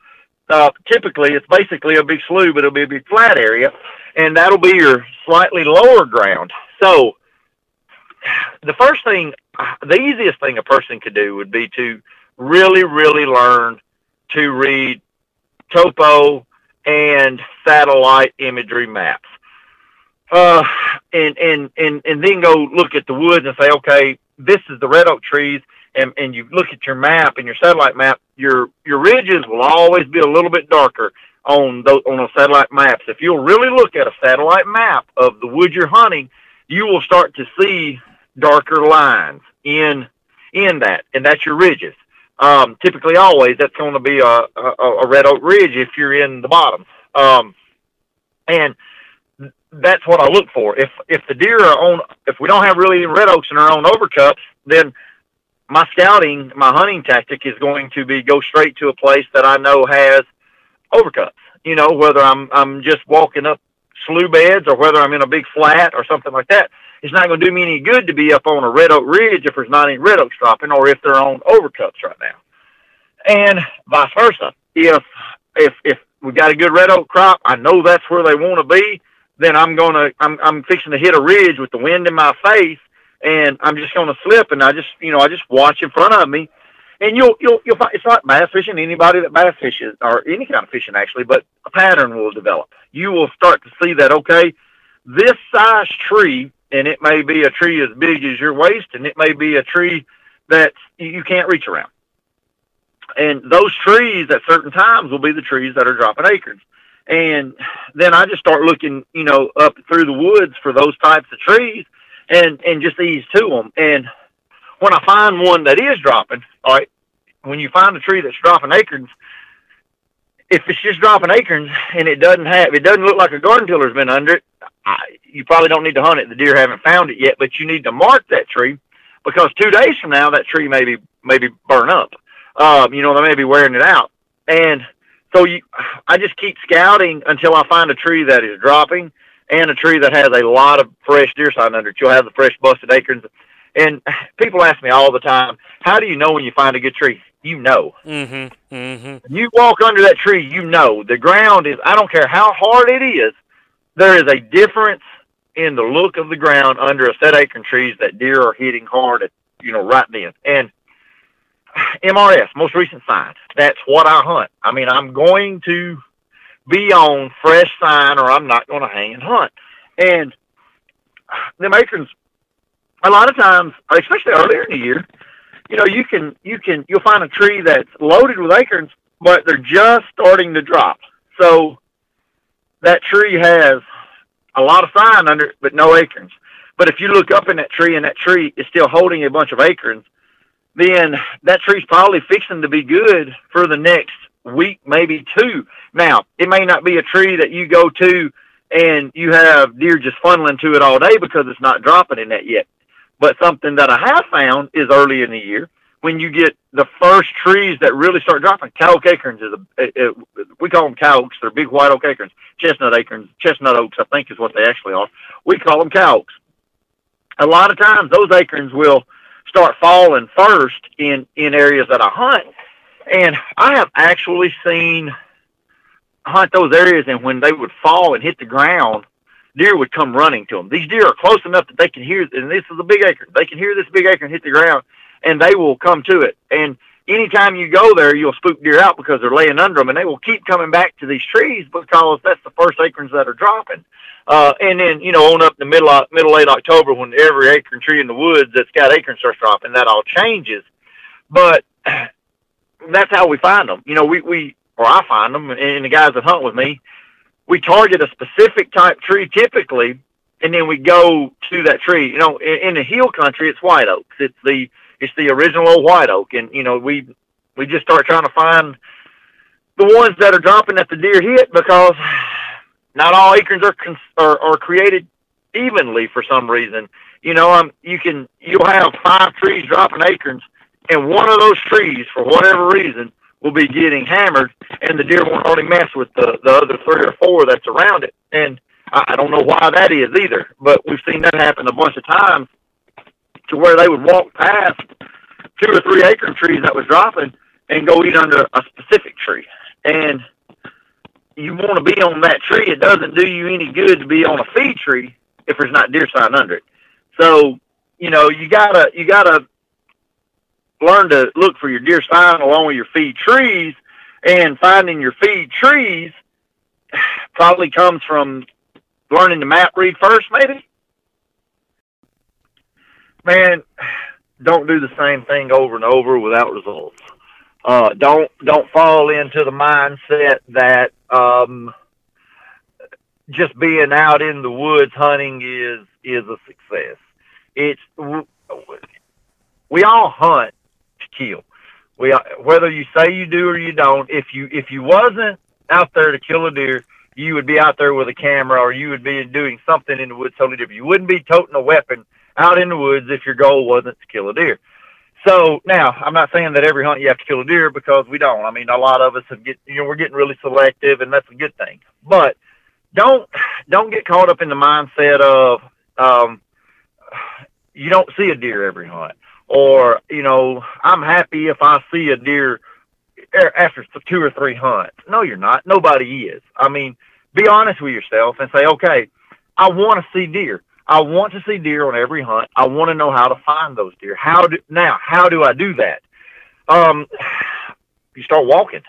uh, typically it's basically a big slough, but it'll be a big flat area, and that'll be your slightly lower ground. So the first thing, the easiest thing a person could do would be to really, really learn to read topo and satellite imagery maps. Uh, and, and, and, and then go look at the woods and say, okay, this is the red oak trees. And, and you look at your map and your satellite map, your, your ridges will always be a little bit darker on those, on those satellite maps. If you'll really look at a satellite map of the wood you're hunting, you will start to see darker lines in, in that. And that's your ridges um, typically always that's going to be a, a, a red oak ridge if you're in the bottom. Um, and that's what I look for. If if the deer are on, if we don't have really any red oaks in our own overcups, then my scouting, my hunting tactic is going to be go straight to a place that I know has overcups. You know, whether I'm I'm just walking up slough beds or whether I'm in a big flat or something like that. It's not going to do me any good to be up on a red oak ridge if there's not any red oaks dropping or if they're on overcups right now. And vice versa. If if if we got a good red oak crop, I know that's where they want to be, then I'm gonna I'm I'm fixing to hit a ridge with the wind in my face and I'm just gonna slip and I just you know, I just watch in front of me and you'll you'll you'll find it's not bass fishing. Anybody that bass fishes or any kind of fishing actually, but a pattern will develop. You will start to see that okay, this size tree, and it may be a tree as big as your waist, and it may be a tree that you can't reach around. And those trees at certain times will be the trees that are dropping acorns. And then I just start looking, you know, up through the woods for those types of trees, and and just ease to them. And when I find one that is dropping, all right, when you find a tree that's dropping acorns, if it's just dropping acorns and it doesn't have, it doesn't look like a garden tiller's been under it, I, you probably don't need to hunt it. The deer haven't found it yet, but you need to mark that tree because two days from now that tree may be maybe burn up. Um, you know, they may be wearing it out, and so you, I just keep scouting until I find a tree that is dropping and a tree that has a lot of fresh deer sign under it. You'll have the fresh busted acorns. And people ask me all the time, how do you know when you find a good tree? You know. Mm-hmm. Mm-hmm. You walk under that tree, you know. The ground is, I don't care how hard it is, there is a difference in the look of the ground under a set of acorn trees that deer are hitting hard at, you know, right then. And MRS, most recent sign, that's what I hunt. I mean, I'm going to be on fresh sign or I'm not going to hang and hunt. And them acorns, a lot of times, especially earlier in the year, you know, you can, you can, you'll find a tree that's loaded with acorns, but they're just starting to drop. So that tree has a lot of sign under it, but no acorns. But if you look up in that tree and that tree is still holding a bunch of acorns, then that tree's probably fixing to be good for the next week, maybe two. Now, it may not be a tree that you go to and you have deer just funneling to it all day because it's not dropping in that yet. But something that I have found is early in the year when you get the first trees that really start dropping. Cow oak acorns is a, a, a we call them cow oaks. They're big white oak acorns. Chestnut acorns, chestnut oaks, I think is what they actually are. We call them cow oaks. A lot of times those acorns will start falling first in in areas that I hunt, and I have actually seen hunt those areas, and when they would fall and hit the ground, deer would come running to them. These deer are close enough that they can hear, and this is a big acorn. They can hear this big acorn hit the ground, and they will come to it. And anytime you go there, you'll spook deer out because they're laying under them, and they will keep coming back to these trees because that's the first acorns that are dropping. Uh, and then you know on up in the middle of, middle late October when every acorn tree in the woods that's got acorns starts dropping, that all changes. But that's how we find them. You know, we we or I find them, and the guys that hunt with me, we target a specific type tree typically, and then we go to that tree. You know, in, in the hill country, it's white oaks. It's the it's the original old white oak, and you know we we just start trying to find the ones that are dropping that the deer hit because not all acorns are cons- are, are created evenly for some reason. You know, um, you can you'll have five trees dropping acorns, and one of those trees, for whatever reason, will be getting hammered, and the deer won't hardly mess with the the other three or four that's around it. And I, I don't know why that is either, but we've seen that happen a bunch of times, to where they would walk past two or three acorn trees that was dropping and go eat under a specific tree, and you want to be on that tree. It doesn't do you any good to be on a feed tree if there's not deer sign under it. So, you know, you gotta you gotta learn to look for your deer sign along with your feed trees, and finding your feed trees probably comes from learning the map read first, maybe. Man, don't do the same thing over and over without results. Uh, don't don't fall into the mindset that um, just being out in the woods hunting is is a success. It's we all hunt to kill. We whether you say you do or you don't. If you if you wasn't out there to kill a deer, you would be out there with a camera or you would be doing something in the woods totally different. You wouldn't be toting a weapon out in the woods if your goal wasn't to kill a deer. So now I'm not saying that every hunt you have to kill a deer because we don't. I mean, a lot of us have get you know we're getting really selective, and that's a good thing. But don't don't get caught up in the mindset of um, you don't see a deer every hunt, or you know I'm happy if I see a deer after two or three hunts. No, you're not. Nobody is. I mean, be honest with yourself and say, okay, I want to see deer. I want to see deer on every hunt. I want to know how to find those deer. How do now? How do I do that? Um, you start walking.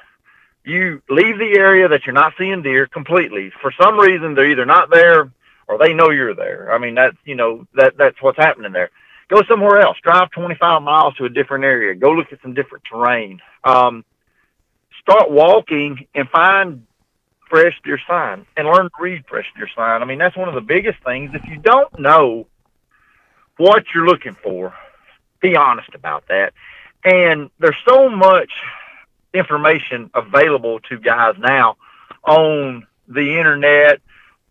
You leave the area that you're not seeing deer completely. For some reason, they're either not there or they know you're there. I mean, that's you know that that's what's happening there. Go somewhere else. Drive 25 miles to a different area. Go look at some different terrain. Um, start walking and find fresh deer sign and learn to read fresh deer sign. I mean, that's one of the biggest things. If you don't know what you're looking for, be honest about that. And there's so much information available to guys now on the internet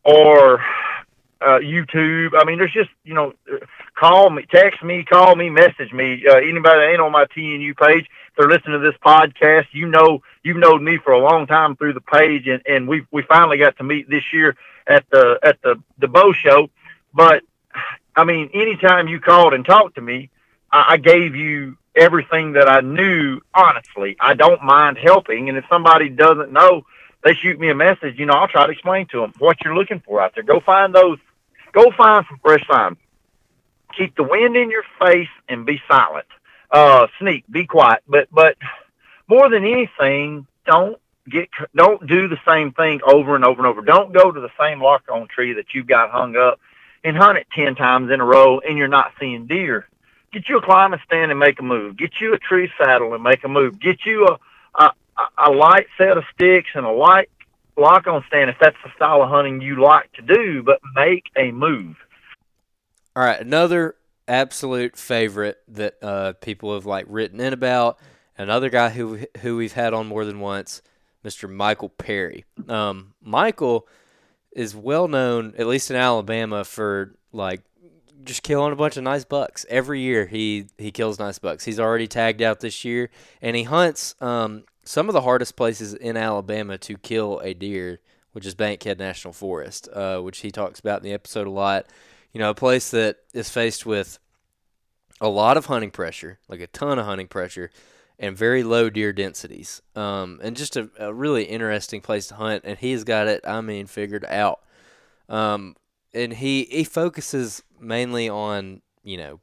or uh, YouTube. I mean, there's just you know, call me, text me, call me, message me. Uh, anybody that ain't on my TNU page, they're listening to this podcast, you know, you've known me for a long time through the page, and and we we finally got to meet this year at the at the the bow show. But I mean, anytime you called and talked to me, I, I gave you everything that I knew. Honestly, I don't mind helping, and if somebody doesn't know they shoot me a message, you know, I'll try to explain to them what you're looking for out there. Go find those, go find some fresh sign. Keep the wind in your face and be silent. Uh, sneak, be quiet. But, but more than anything, don't get, don't do the same thing over and over and over. Don't go to the same lock on tree that you've got hung up and hunt it 10 times in a row and you're not seeing deer. Get you a climbing stand and make a move. Get you a tree saddle and make a move. Get you a, a, a light set of sticks and a light lock on stand if that's the style of hunting you like to do, but make a move. All right, another absolute favorite that uh, people have like written in about. Another guy who who we've had on more than once, Mr. Michael Perry. Um, Michael is well known, at least in Alabama, for like just killing a bunch of nice bucks every year. He he kills nice bucks. He's already tagged out this year, and he hunts um, some of the hardest places in Alabama to kill a deer, which is Bankhead National Forest, uh, which he talks about in the episode a lot. You know, a place that is faced with a lot of hunting pressure, like a ton of hunting pressure, and very low deer densities. Um, and just a, a really interesting place to hunt. And he's got it, I mean, figured out. Um, and he he focuses mainly on you know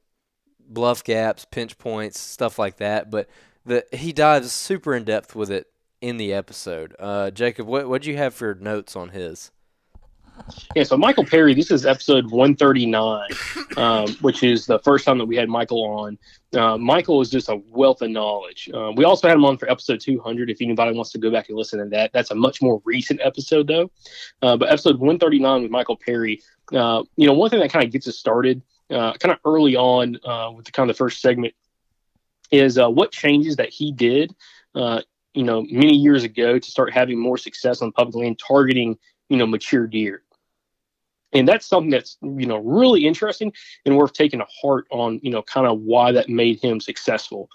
bluff gaps, pinch points, stuff like that. But the he dives super in depth with it in the episode. Uh, Jacob, what what do you have for notes on his? Yeah, so Michael Perry, this is episode 139, um, which is the first time that we had Michael on. Uh, Michael is just a wealth of knowledge. Uh, we also had him on for episode 200. If anybody wants to go back and listen to that, that's a much more recent episode, though. Uh, but episode 139 with Michael Perry, uh, you know, one thing that kind of gets us started uh, kind of early on uh, with the kind of the first segment is what changes that he did, you know, many years ago to start having more success on public land targeting, you know, mature deer. And that's something that's, you know, really interesting and worth taking a heart on, you know, kind of why that made him successful.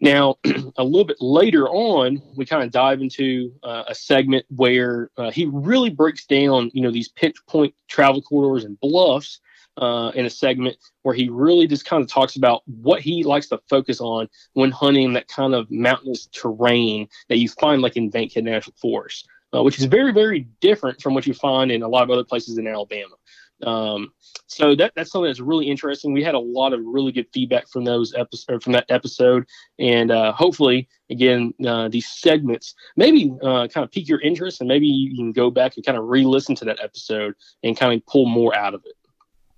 Now, a little bit later on, we kind of dive into uh, a segment where uh, he really breaks down, you know, these pinch point travel corridors and bluffs uh, in a segment where he really just kind of talks about what he likes to focus on when hunting that kind of mountainous terrain that you find like in Bankhead National Forest, uh, which is very, very different from what you find in a lot of other places in Alabama. Um, so that that's something that's really interesting. We had a lot of really good feedback from those episodes from that episode, and uh, hopefully, again, uh, these segments maybe uh, kind of pique your interest, and maybe you can go back and kind of re-listen to that episode and kind of pull more out of it.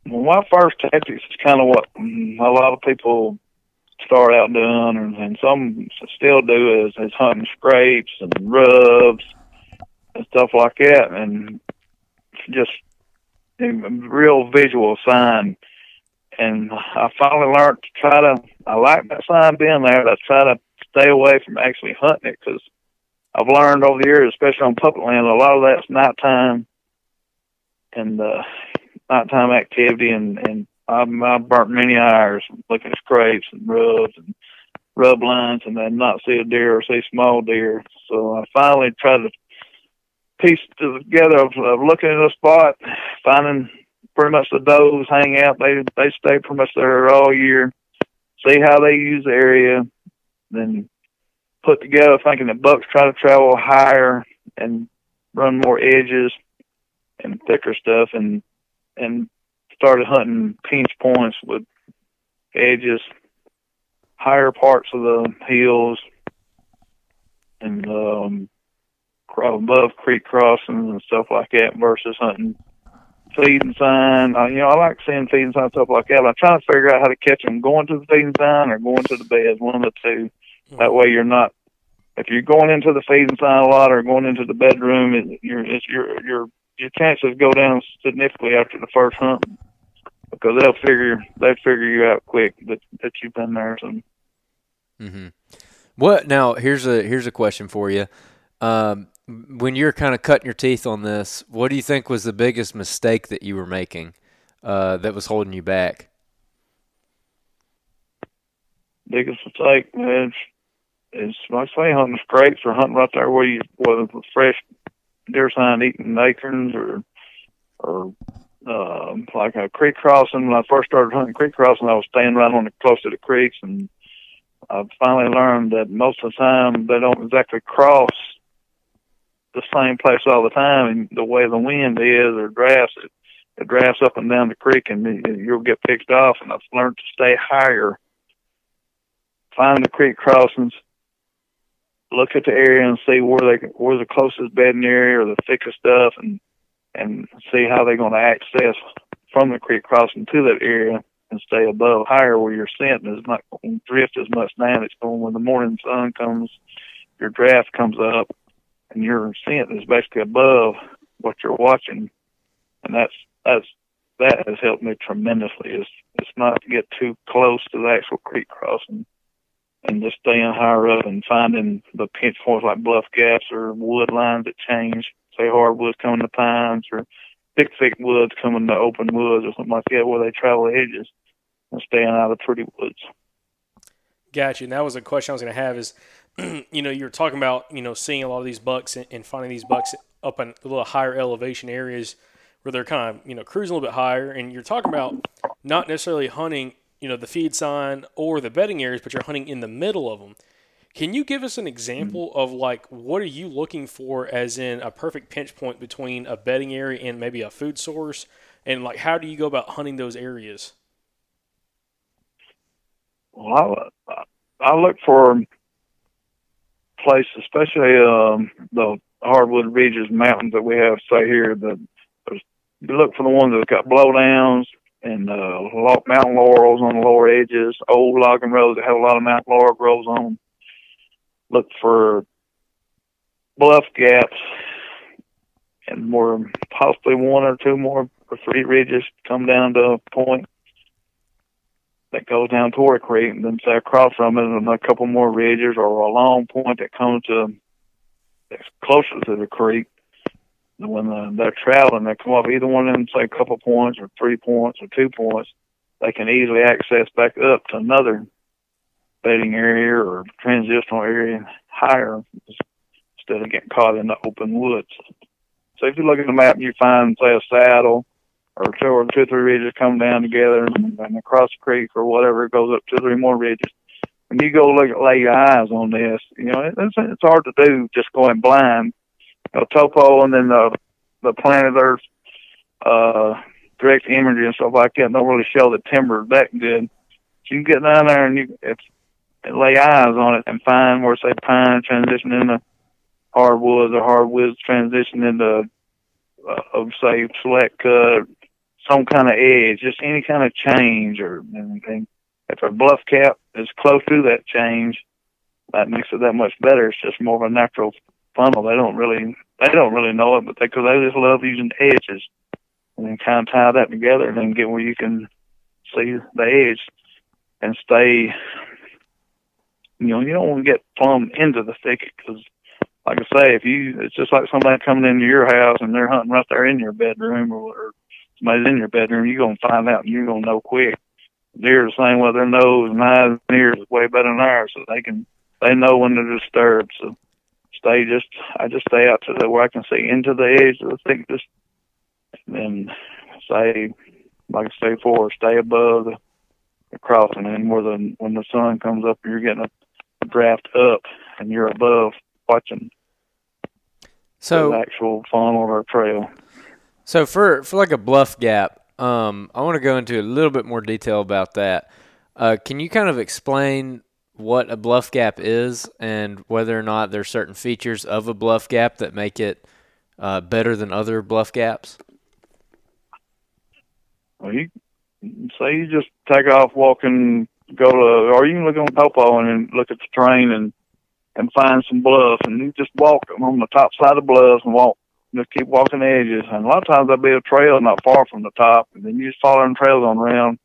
Well, my first tactics is kind of what a lot of people start out doing, and, and some still do, is, is hunting scrapes and rubs and stuff like that, and just a real visual sign. And I finally learned to try to. I like that sign being there. To try to stay away from actually hunting it because I've learned over the years, especially on public land, a lot of that's nighttime and uh, nighttime activity, and and I've, I've burnt many hours looking at scrapes and rubs and rub lines, and then not see a deer or see small deer. So I finally tried to piece together of, of looking at a spot, finding pretty much the does hang out. They they stay pretty much there all year. See how they use the area, then put together thinking that bucks try to travel higher and run more edges and thicker stuff, and and started hunting pinch points with edges, higher parts of the hills, and um, above creek crossings and stuff like that versus hunting feeding sign. You know, I like seeing feeding sign stuff like that. But I'm trying to figure out how to catch them going to the feeding sign or going to the bed, one of the two. That way, you're not. If you're going into the feeding sign a lot or going into the bedroom, it, your your your your chances go down significantly after the first hunt because they'll figure they figure you out quick that that you've been there. So Mm-hmm. What now? Here's a here's a question for you. Um, when you're kind of cutting your teeth on this, what do you think was the biggest mistake that you were making uh, that was holding you back? biggest mistake is is like say hunting scrapes or hunting right there where you where the fresh deer sign eating acorns or or um like a creek crossing. When I first started hunting creek crossing, I was staying right on the close to the creeks, and I finally learned that most of the time they don't exactly cross the same place all the time, and the way the wind is or drafts it. It drafts up and down the creek, and you'll get picked off. And I've learned to stay higher find the creek crossings, look at the area and see where they where's the closest bedding area or the thickest stuff, and and see how they're going to access from the creek crossing to that area and stay above higher where your scent is not going to drift as much down. It's going when the morning sun comes, your draft comes up, and your scent is basically above what you're watching, and that's that's that has helped me tremendously. Is it's not to get too close to the actual creek crossing and just staying higher up and finding the pinch points like bluff gaps or wood lines that change, say hardwoods coming to pines or thick, thick woods coming to open woods or something like that where they travel edges and staying out of pretty woods. Gotcha. And that was a question I was going to have is, you know, you're talking about, you know, seeing a lot of these bucks and, and finding these bucks up in a little higher elevation areas where they're kind of, you know, cruising a little bit higher. And you're talking about not necessarily hunting, you know, the feed sign or the bedding areas, but you're hunting in the middle of them. Can you give us an example mm-hmm. of like what are you looking for as in a perfect pinch point between a bedding area and maybe a food source? And like how do you go about hunting those areas? Well, I, I look for places, especially um, the hardwood ridges, mountains that we have, say here. The you look for the ones that have got blowdowns and uh, mountain laurels on the lower edges, old logging roads that have a lot of mountain laurel grows on. 'em. Look for bluff gaps and more, possibly one or two more or three ridges come down to a point that goes down toward creek, and then say across from it, and a couple more ridges, or a long point that comes to that's closer to the creek. When uh, they're traveling, they come up either one of them, say a couple points, or three points, or two points. They can easily access back up to another bedding area or transitional area higher instead of getting caught in the open woods. So if you look at the map, you find say a saddle or two or two or three ridges come down together and, and across the creek or whatever goes up two or three more ridges. When you go look at lay your eyes on this, you know, it's it's hard to do just going blind. You know, topo and then the the planet Earth uh direct imagery and stuff like that don't really show the timber that good. So you can get down there and you if lay eyes on it and find where say pine transition into hardwoods or hardwoods transition into uh, of say select cut, some kind of edge, just any kind of change or anything. If a bluff gap is close to that change, that makes it that much better. It's just more of a natural funnel. They don't really they don't really know it, but they because they just love using edges and then kind of tie that together and then get where you can see the edge and stay. You know, you don't want to get plumb into the thicket because like I say, if you, it's just like somebody coming into your house and they're hunting right there in your bedroom or, or somebody's in your bedroom, you're going to find out and you're going to know quick. Deer the same way, their nose and eyes and ears is way better than ours, so they can, they know when they're disturbed. So stay just, I just stay out to the, where I can see into the edge of the thickness and say, like I say before, stay above the, the crossing and where the, when the sun comes up, you're getting a draft up and you're above watching So the actual funnel or trail. So for for like a bluff gap, um, I want to go into a little bit more detail about that. Uh, can you kind of explain what a bluff gap is and whether or not there's certain features of a bluff gap that make it uh, better than other bluff gaps? Well, you say you just take off walking, go to, or you can look on Topo and look at the terrain and and find some bluffs, and you just walk on the top side of bluffs and walk. Just keep walking the edges, and a lot of times there'll be a trail not far from the top, and then you just follow them trails on around,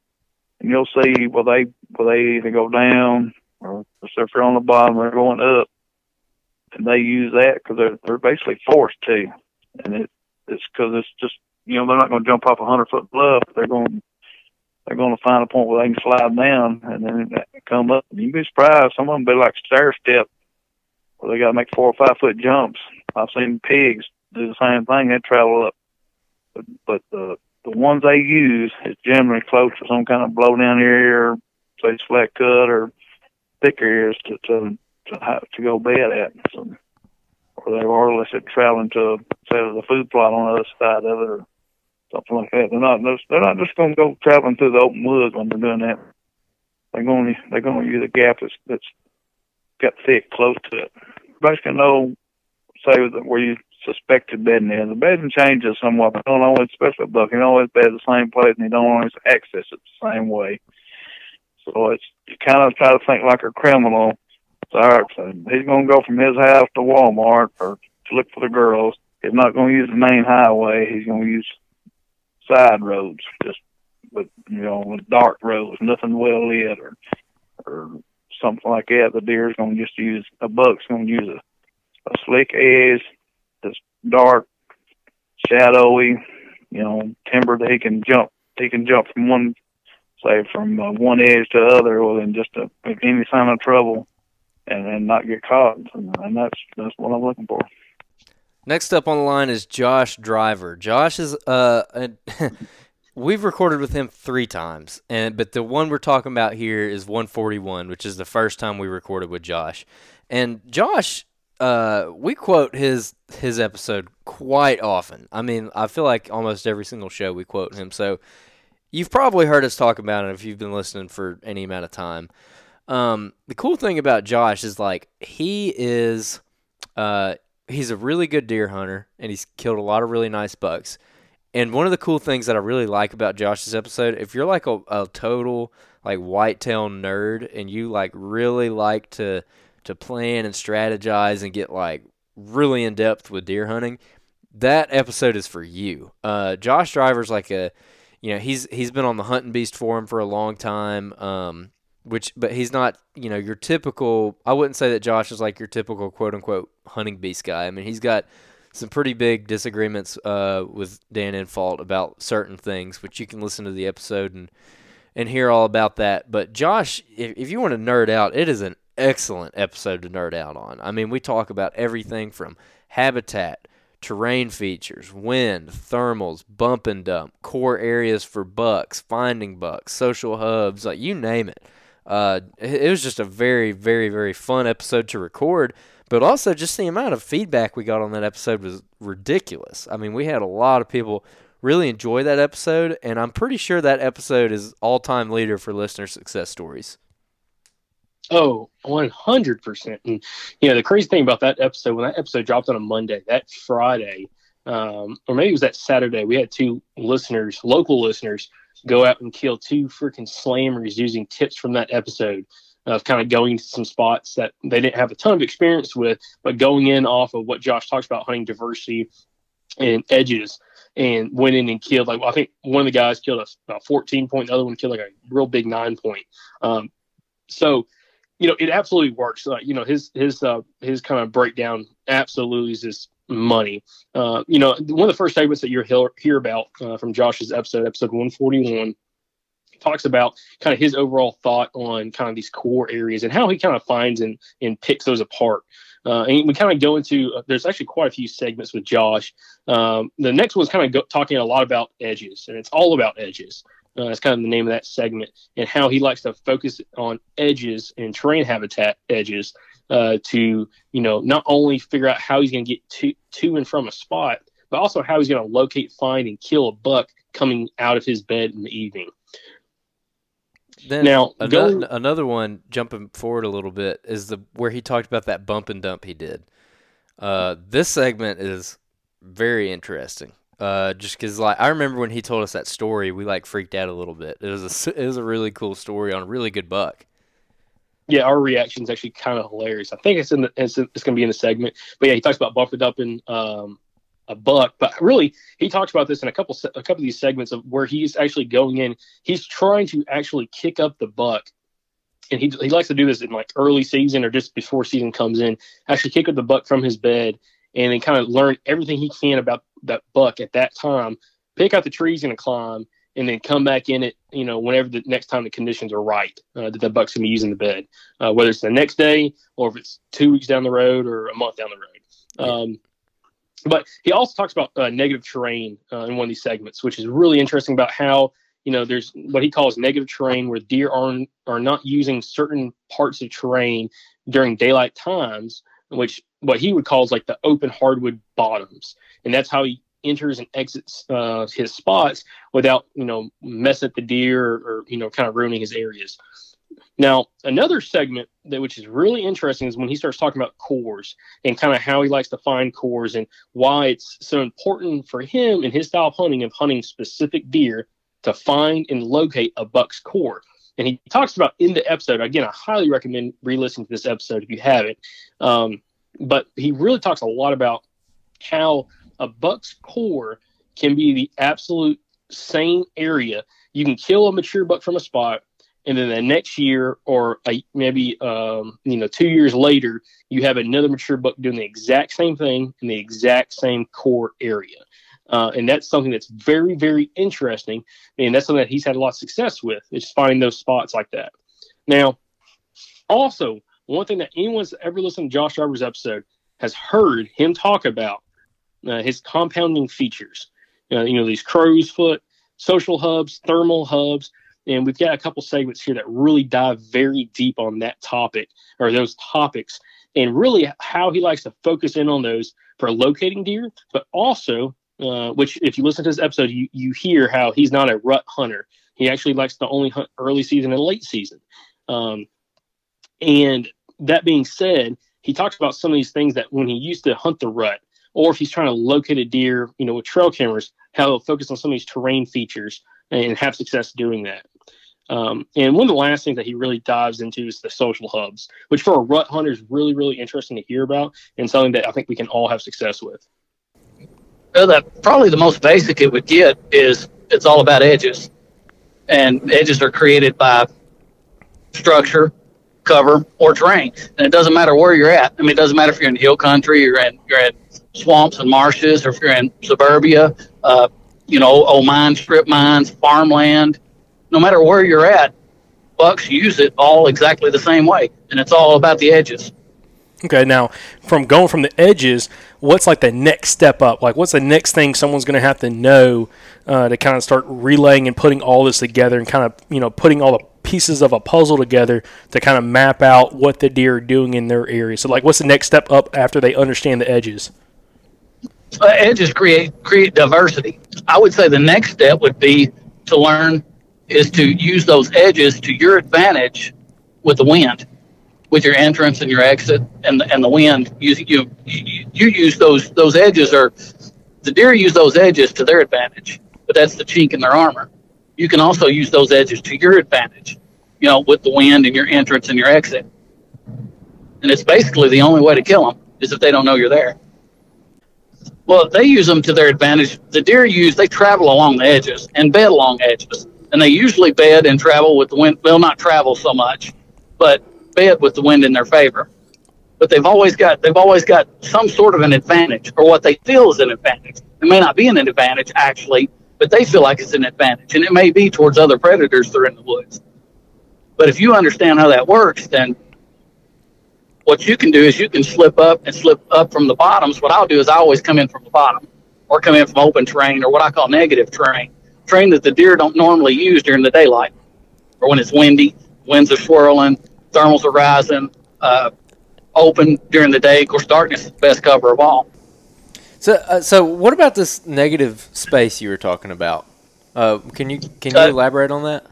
and you'll see will they will they either go down or if they're on the bottom, they're going up, and they use that because they're they're basically forced to, and it it's because it's just you know they're not going to jump off a hundred foot bluff, they're going they're going to find a point where they can slide down and then come up. And you'd be surprised. Some of them be like stair step, where they got to make four or five foot jumps. I've seen pigs do the same thing. They travel up, but but the the ones they use is generally close to some kind of blow down area, or say flat cut or thick areas to to to, to go bed at. So, or they are unless they're traveling to say the food plot on the other side of it or something like that. They're not they're not just to go traveling through the open woods when they're doing that. They're to they're to use a gap that's that's got thick close to it. Basically, know say that where you suspected bedding is. The bedding changes somewhat, but don't always, especially buck, he always bed the same place, and he don't always access it the same way. So it's you kind of try to think like a criminal. All right, so he's going to go from his house to Walmart or to look for the girls. He's not going to use the main highway. He's going to use side roads, just with you know with dark roads, nothing well lit or or something like that. The deer's going to just use a buck's going to use a, a slick edge, dark, shadowy, you know, timber he can jump. He can jump from one, say, from uh, one edge to the other, or then just to make any sign of trouble, and and not get caught. And, and that's that's what I'm looking for. Next up on the line is Josh Driver. Josh is uh, a, we've recorded with him three times, and but the one we're talking about here is 141, which is the first time we recorded with Josh. And Josh, uh, we quote his his episode quite often. I mean, I feel like almost every single show we quote him. So you've probably heard us talk about it if you've been listening for any amount of time. Um, the cool thing about Josh is like he is, uh, he's a really good deer hunter and he's killed a lot of really nice bucks. And one of the cool things that I really like about Josh's episode, if you're like a, a total like whitetail nerd and you like really like to to plan and strategize and get like really in depth with deer hunting, that episode is for you. Uh, Josh Driver's like a, you know, he's he's been on the Hunting Beast forum for a long time. Um, which, but he's not, you know, your typical. I wouldn't say that Josh is like your typical quote unquote hunting beast guy. I mean, he's got some pretty big disagreements uh, with Dan Infalt about certain things, which you can listen to the episode and and hear all about that. But Josh, if, if you want to nerd out, it is an excellent episode to nerd out on. I mean, we talk about everything from habitat, terrain features, wind, thermals, bump and dump, core areas for bucks, finding bucks, social hubs, like you name it. Uh, it was just a very, very, very fun episode to record. But also, just the amount of feedback we got on that episode was ridiculous. I mean, we had a lot of people really enjoy that episode, and I'm pretty sure that episode is all time leader for listener success stories. Oh, 100%. And, you know, the crazy thing about that episode, when that episode dropped on a Monday, that Friday, um, or maybe it was that Saturday, we had two listeners, local listeners, go out and kill two freaking slammers using tips from that episode of kind of going to some spots that they didn't have a ton of experience with, but going in off of what Josh talks about hunting diversity and edges and went in and killed like I think one of the guys killed a, a 14 point, the other one killed like a real big nine point. Um, so you know, it absolutely works. Like, you know, his his uh, his kind of breakdown absolutely is just money. Uh, you know, one of the first segments that you'll hear, about uh, from Josh's episode, episode 141, talks about kind of his overall thought on kind of these core areas and how he kind of finds and and picks those apart. Uh, and we kind of go into uh, there's actually quite a few segments with Josh. Um, the next one's kind of go, talking a lot about edges, and it's all about edges. Uh, that's kind of the name of that segment, and how he likes to focus on edges and terrain habitat edges uh, to, you know, not only figure out how he's going to get to to and from a spot, but also how he's going to locate, find, and kill a buck coming out of his bed in the evening. Then Now, another, go- another one jumping forward a little bit is the where he talked about that bump and dump he did. Uh, this segment is very interesting. Uh, just because like I remember when he told us that story, we like freaked out a little bit. It was a it was a really cool story on a really good buck. yeah, our reaction is actually kind of hilarious. I think it's in the it's, it's going to be in the segment, but yeah, he talks about bumping up in um, a buck, but really he talks about this in a couple a couple of these segments of where he's actually going in. He's trying to actually kick up the buck, and he he likes to do this in like early season or just before season comes in. Actually, kick up the buck from his bed and then kind of learn everything he can about that buck at that time. Pick out the trees and climb, and then come back in it, you know, whenever the next time the conditions are right uh, that the buck's gonna be using the bed, uh, whether it's the next day or if it's two weeks down the road or a month down the road. Um, but he also talks about uh, negative terrain uh, in one of these segments, which is really interesting about how you know there's what he calls negative terrain where deer are are not using certain parts of terrain during daylight times, which what he would call is like the open hardwood bottoms, and that's how he enters and exits uh, his spots without you know messing up the deer or, or you know kind of ruining his areas. Now, another segment that which is really interesting is when he starts talking about cores and kind of how he likes to find cores and why it's so important for him in his style of hunting of hunting specific deer to find and locate a buck's core. And he talks about in the episode again. I highly recommend re-listening to this episode if you haven't. Um, but he really talks a lot about how a buck's core can be the absolute same area. You can kill a mature buck from a spot, and then the next year or a, maybe um, you know two years later, you have another mature buck doing the exact same thing in the exact same core area. Uh, and that's something that's very, very interesting. And that's something that he's had a lot of success with, is finding those spots like that. Now, also, one thing that anyone's ever listened to Josh Driver's episode has heard him talk about uh, his compounding features. Uh, you know, these crow's foot, social hubs, thermal hubs. And we've got a couple segments here that really dive very deep on that topic or those topics and really how he likes to focus in on those for locating deer, but also, uh, which if you listen to this episode, you, you hear how he's not a rut hunter. He actually likes to only hunt early season and late season. Um, and that being said, he talks about some of these things that when he used to hunt the rut, or if he's trying to locate a deer, you know, with trail cameras, how he'll focus on some of these terrain features and have success doing that. Um, and one of the last things that he really dives into is the social hubs, which for a rut hunter is really, really interesting to hear about and something that I think we can all have success with. Well, that probably the most basic it would get is it's all about edges, and edges are created by structure, cover, or terrain, and it doesn't matter where you're at. I mean, it doesn't matter if you're in hill country, you're in you're in swamps and marshes, or if you're in suburbia, uh, you know, old mine strip mines, farmland. No matter where you're at, bucks use it all exactly the same way, and it's all about the edges. Okay, now from going from the edges, what's like the next step up? Like, what's the next thing someone's going to have to know uh, to kind of start relaying and putting all this together and kind of, you know, putting all the pieces of a puzzle together to kind of map out what the deer are doing in their area? So, like, what's the next step up after they understand the edges? uh, edges create create diversity. I would say the next step would be to learn is to use those edges to your advantage with the wind, with your entrance and your exit and and the wind. You, you you use those those edges are the deer use those edges to their advantage, but that's the chink in their armor. You can also use those edges to your advantage, you know, with the wind and your entrance and your exit. And it's basically the only way to kill them is if they don't know you're there. Well, they use them to their advantage. The deer use they travel along the edges and bed along edges, and they usually bed and travel with the wind. They'll not travel so much, but bed with the wind in their favor. But they've always got they've always got some sort of an advantage, or what they feel is an advantage. It may not be an advantage actually, but they feel like it's an advantage, and it may be towards other predators that are in the woods. But if you understand how that works, then what you can do is you can slip up and slip up from the bottoms. What I'll do is I always come in from the bottom or come in from open terrain or what I call negative terrain, terrain that the deer don't normally use during the daylight or when it's windy, winds are swirling, thermals are rising, uh, open during the day. Of course, darkness is the best cover of all. So, uh, so what about this negative space you were talking about? Uh, can you can you Uh, elaborate on that?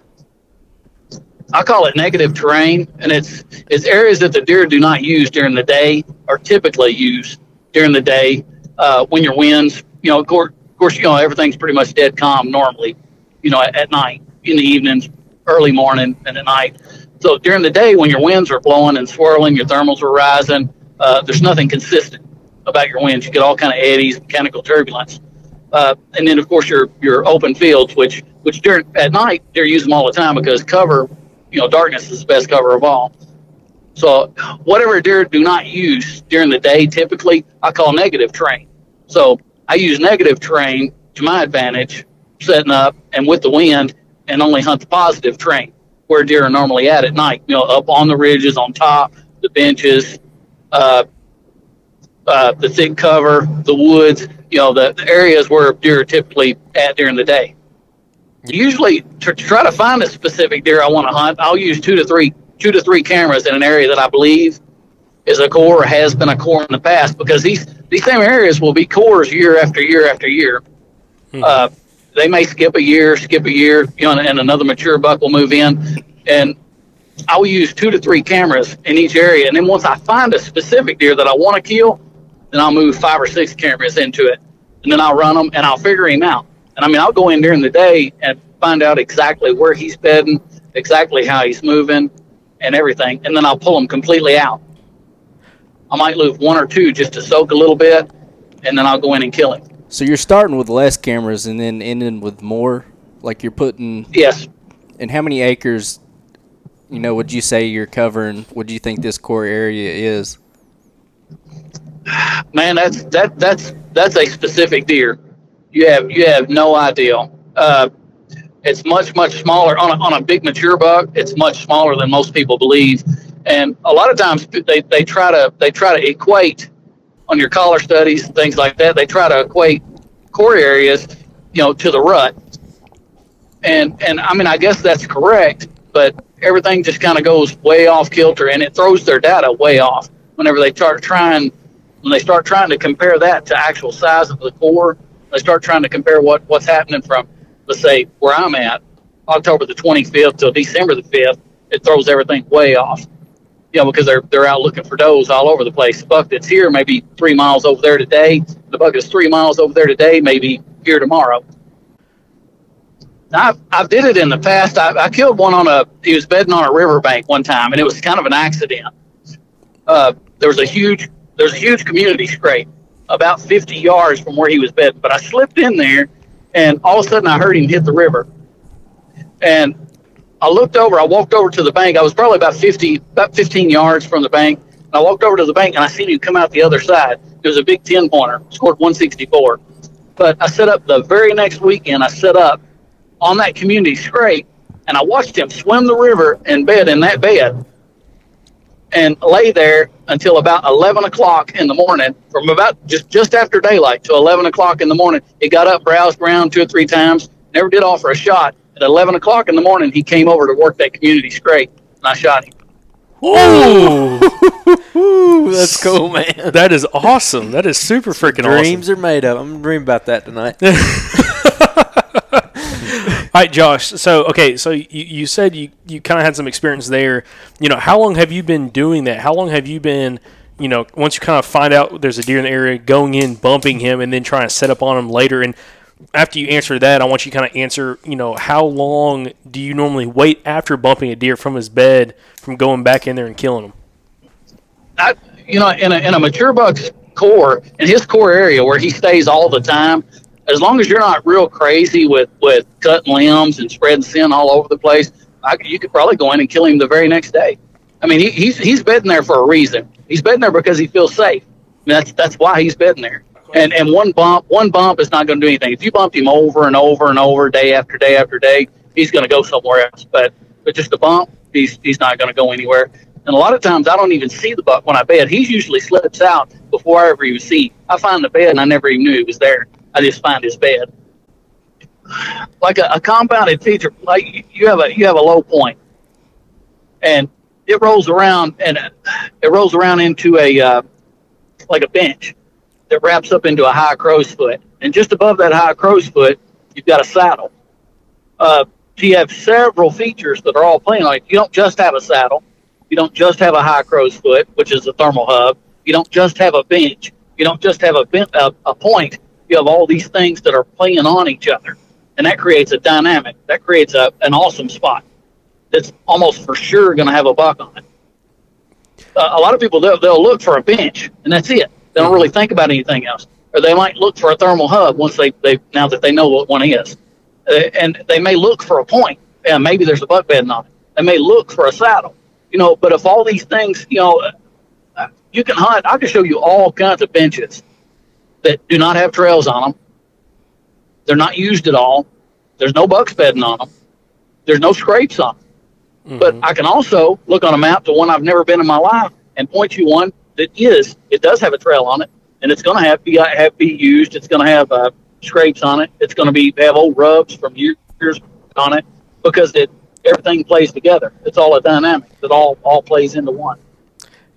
I call it negative terrain, and it's it's areas that the deer do not use during the day or typically use during the day uh, when your winds, you know, of course, of course, you know, everything's pretty much dead calm normally, you know, at, at night, in the evenings, early morning, and at night. So during the day, when your winds are blowing and swirling, your thermals are rising. Uh, there's nothing consistent about your winds. You get all kind of eddies, mechanical turbulence, uh, and then of course your your open fields, which which during at night they're using them all the time because cover you know, darkness is the best cover of all. So whatever deer do not use during the day, typically I call negative terrain. So I use negative terrain to my advantage, setting up and with the wind, and only hunt the positive terrain where deer are normally at at night. You know, up on the ridges, on top, the benches, uh, uh, the thick cover, the woods. You know, the, the areas where deer are typically at during the day. Usually, to try to find a specific deer I want to hunt, I'll use two to three two to three cameras in an area that I believe is a core or has been a core in the past because these these same areas will be cores year after year after year. Uh, they may skip a year, skip a year, you know, and, another mature buck will move in, and I will use two to three cameras in each area, and then once I find a specific deer that I want to kill, then I'll move five or six cameras into it, and then I'll run them and I'll figure him out. And I mean, I'll go in during the day and find out exactly where he's bedding, exactly how he's moving, and everything, and then I'll pull him completely out. I might leave one or two just to soak a little bit, and then I'll go in and kill him. So you're starting with less cameras and then ending with more. Like you're putting. Yes. And how many acres? You know, would you say you're covering? What do you think this core area is? Man, that's that that's that's a specific deer. You have you have no idea. Uh, it's much much smaller on a, on a big mature buck. It's much smaller than most people believe, and a lot of times they, they try to they try to equate on your collar studies things like that. They try to equate core areas, you know, to the rut. And and I mean I guess that's correct, but everything just kind of goes way off kilter, and it throws their data way off. whenever they start trying, when they start trying to compare that to actual size of the core, they start trying to compare what what's happening from, let's say, where I'm at, October the 25th till December the 5th. It throws everything way off. You know, because they're they're out looking for does all over the place. The buck that's here maybe three miles over there today. The buck that's three miles over there today, maybe here tomorrow. I've, I've did it in the past. I, I killed one on a, he was bedding on a riverbank one time, and it was kind of an accident. Uh, there was a huge, there's a huge community scrape about 50 yards from where he was bedding, but I slipped in there, and all of a sudden I heard him hit the river. And I looked over, I walked over to the bank. I was probably about 50, about 15 yards from the bank. And I walked over to the bank, and I seen him come out the other side. It was a big 10 pointer, scored 164. But I set up the very next weekend, I set up on that community scrape, and I watched him swim the river and bed in that bed, and lay there until about eleven o'clock in the morning. From about just just after daylight to eleven o'clock in the morning, he got up, browsed around two or three times, never did offer a shot. At eleven o'clock in the morning, he came over to work that community scrape, and I shot him. Ooh, that's cool, man. That is awesome. That is super freaking awesome. Dreams are made of. I'm gonna dream about that tonight. All right, Josh. So, okay, so you, you said you, you kind of had some experience there. You know, how long have you been doing that? How long have you been, you know, once you kind of find out there's a deer in the area, going in, bumping him, and then trying to set up on him later? And after you answer that, I want you to kind of answer, you know, how long do you normally wait after bumping a deer from his bed from going back in there and killing him? I, you know, in a, in a mature buck's core, in his core area where he stays all the time, as long as you're not real crazy with, with cutting limbs and spreading sin all over the place, I, you could probably go in and kill him the very next day. I mean, he, he's he's bedding there for a reason. He's bedding there because he feels safe. I mean, that's that's why he's bedding there. And and one bump one bump is not going to do anything. If you bumped him over and over and over, day after day after day, he's going to go somewhere else. But but just a bump, he's he's not going to go anywhere. And a lot of times I don't even see the buck when I bed. He usually slips out before I ever even see. I find the bed and I never even knew he was there. I just find his bed. Like a, a compounded feature, like you have a you have a low point, and it rolls around and it rolls around into a uh, like a bench that wraps up into a high crow's foot, and just above that high crow's foot, you've got a saddle. Uh, so you have several features that are all playing it. You don't just have a saddle. You don't just have a high crow's foot, which is a thermal hub. You don't just have a bench. You don't just have a, ben- a, a point. You have all these things that are playing on each other. And that creates a dynamic. That creates a, an awesome spot that's almost for sure going to have a buck on it. Uh, a lot of people, they'll, they'll look for a bench, and that's it. They don't really think about anything else. Or they might look for a thermal hub once they, they now that they know what one is. Uh, and they may look for a point. Yeah, maybe there's a buck bedding on it. They may look for a saddle. You know, but if all these things, you know, uh, you can hunt. I can show you all kinds of benches that do not have trails on them. They're not used at all. There's no bucks bedding on them. There's no scrapes on them. But I can also look on a map to one I've never been in my life and point you one that is. It does have a trail on it, and it's going to have be have be used. It's going to have uh, scrapes on it. It's going to be have old rubs from years on it because it everything plays together. It's all a dynamic that all all plays into one.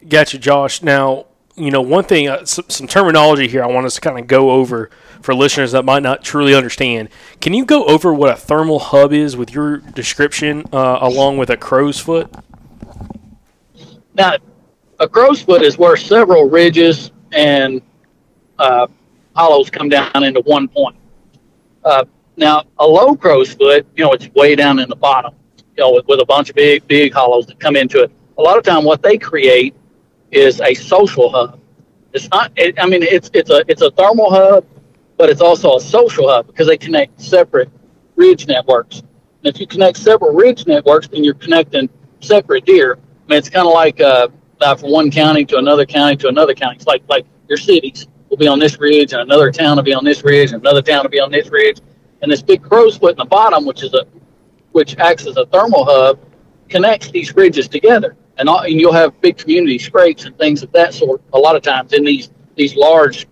Gotcha, Josh. Now, you know, one thing, uh, some, some terminology here I want us to kind of go over for listeners that might not truly understand. Can you go over what a thermal hub is with your description uh, along with a crow's foot? Now, a crow's foot is where several ridges and uh, hollows come down into one point. Uh, now, a low crow's foot, you know, it's way down in the bottom, you know, with, with a bunch of big, big hollows that come into it. A lot of time, what they create is a social hub. It's not. It, I mean, it's it's a it's a thermal hub, but it's also a social hub because they connect separate ridge networks. And if you connect several ridge networks, then you're connecting separate deer. I mean, it's kind of like uh, uh, from one county to another county to another county. It's like like your cities will be on this ridge, and another town will be on this ridge, and another town will be on this ridge, and this big crow's foot in the bottom, which is a which acts as a thermal hub, connects these ridges together. And, all, and you'll have big community scrapes and things of that sort a lot of times in these these large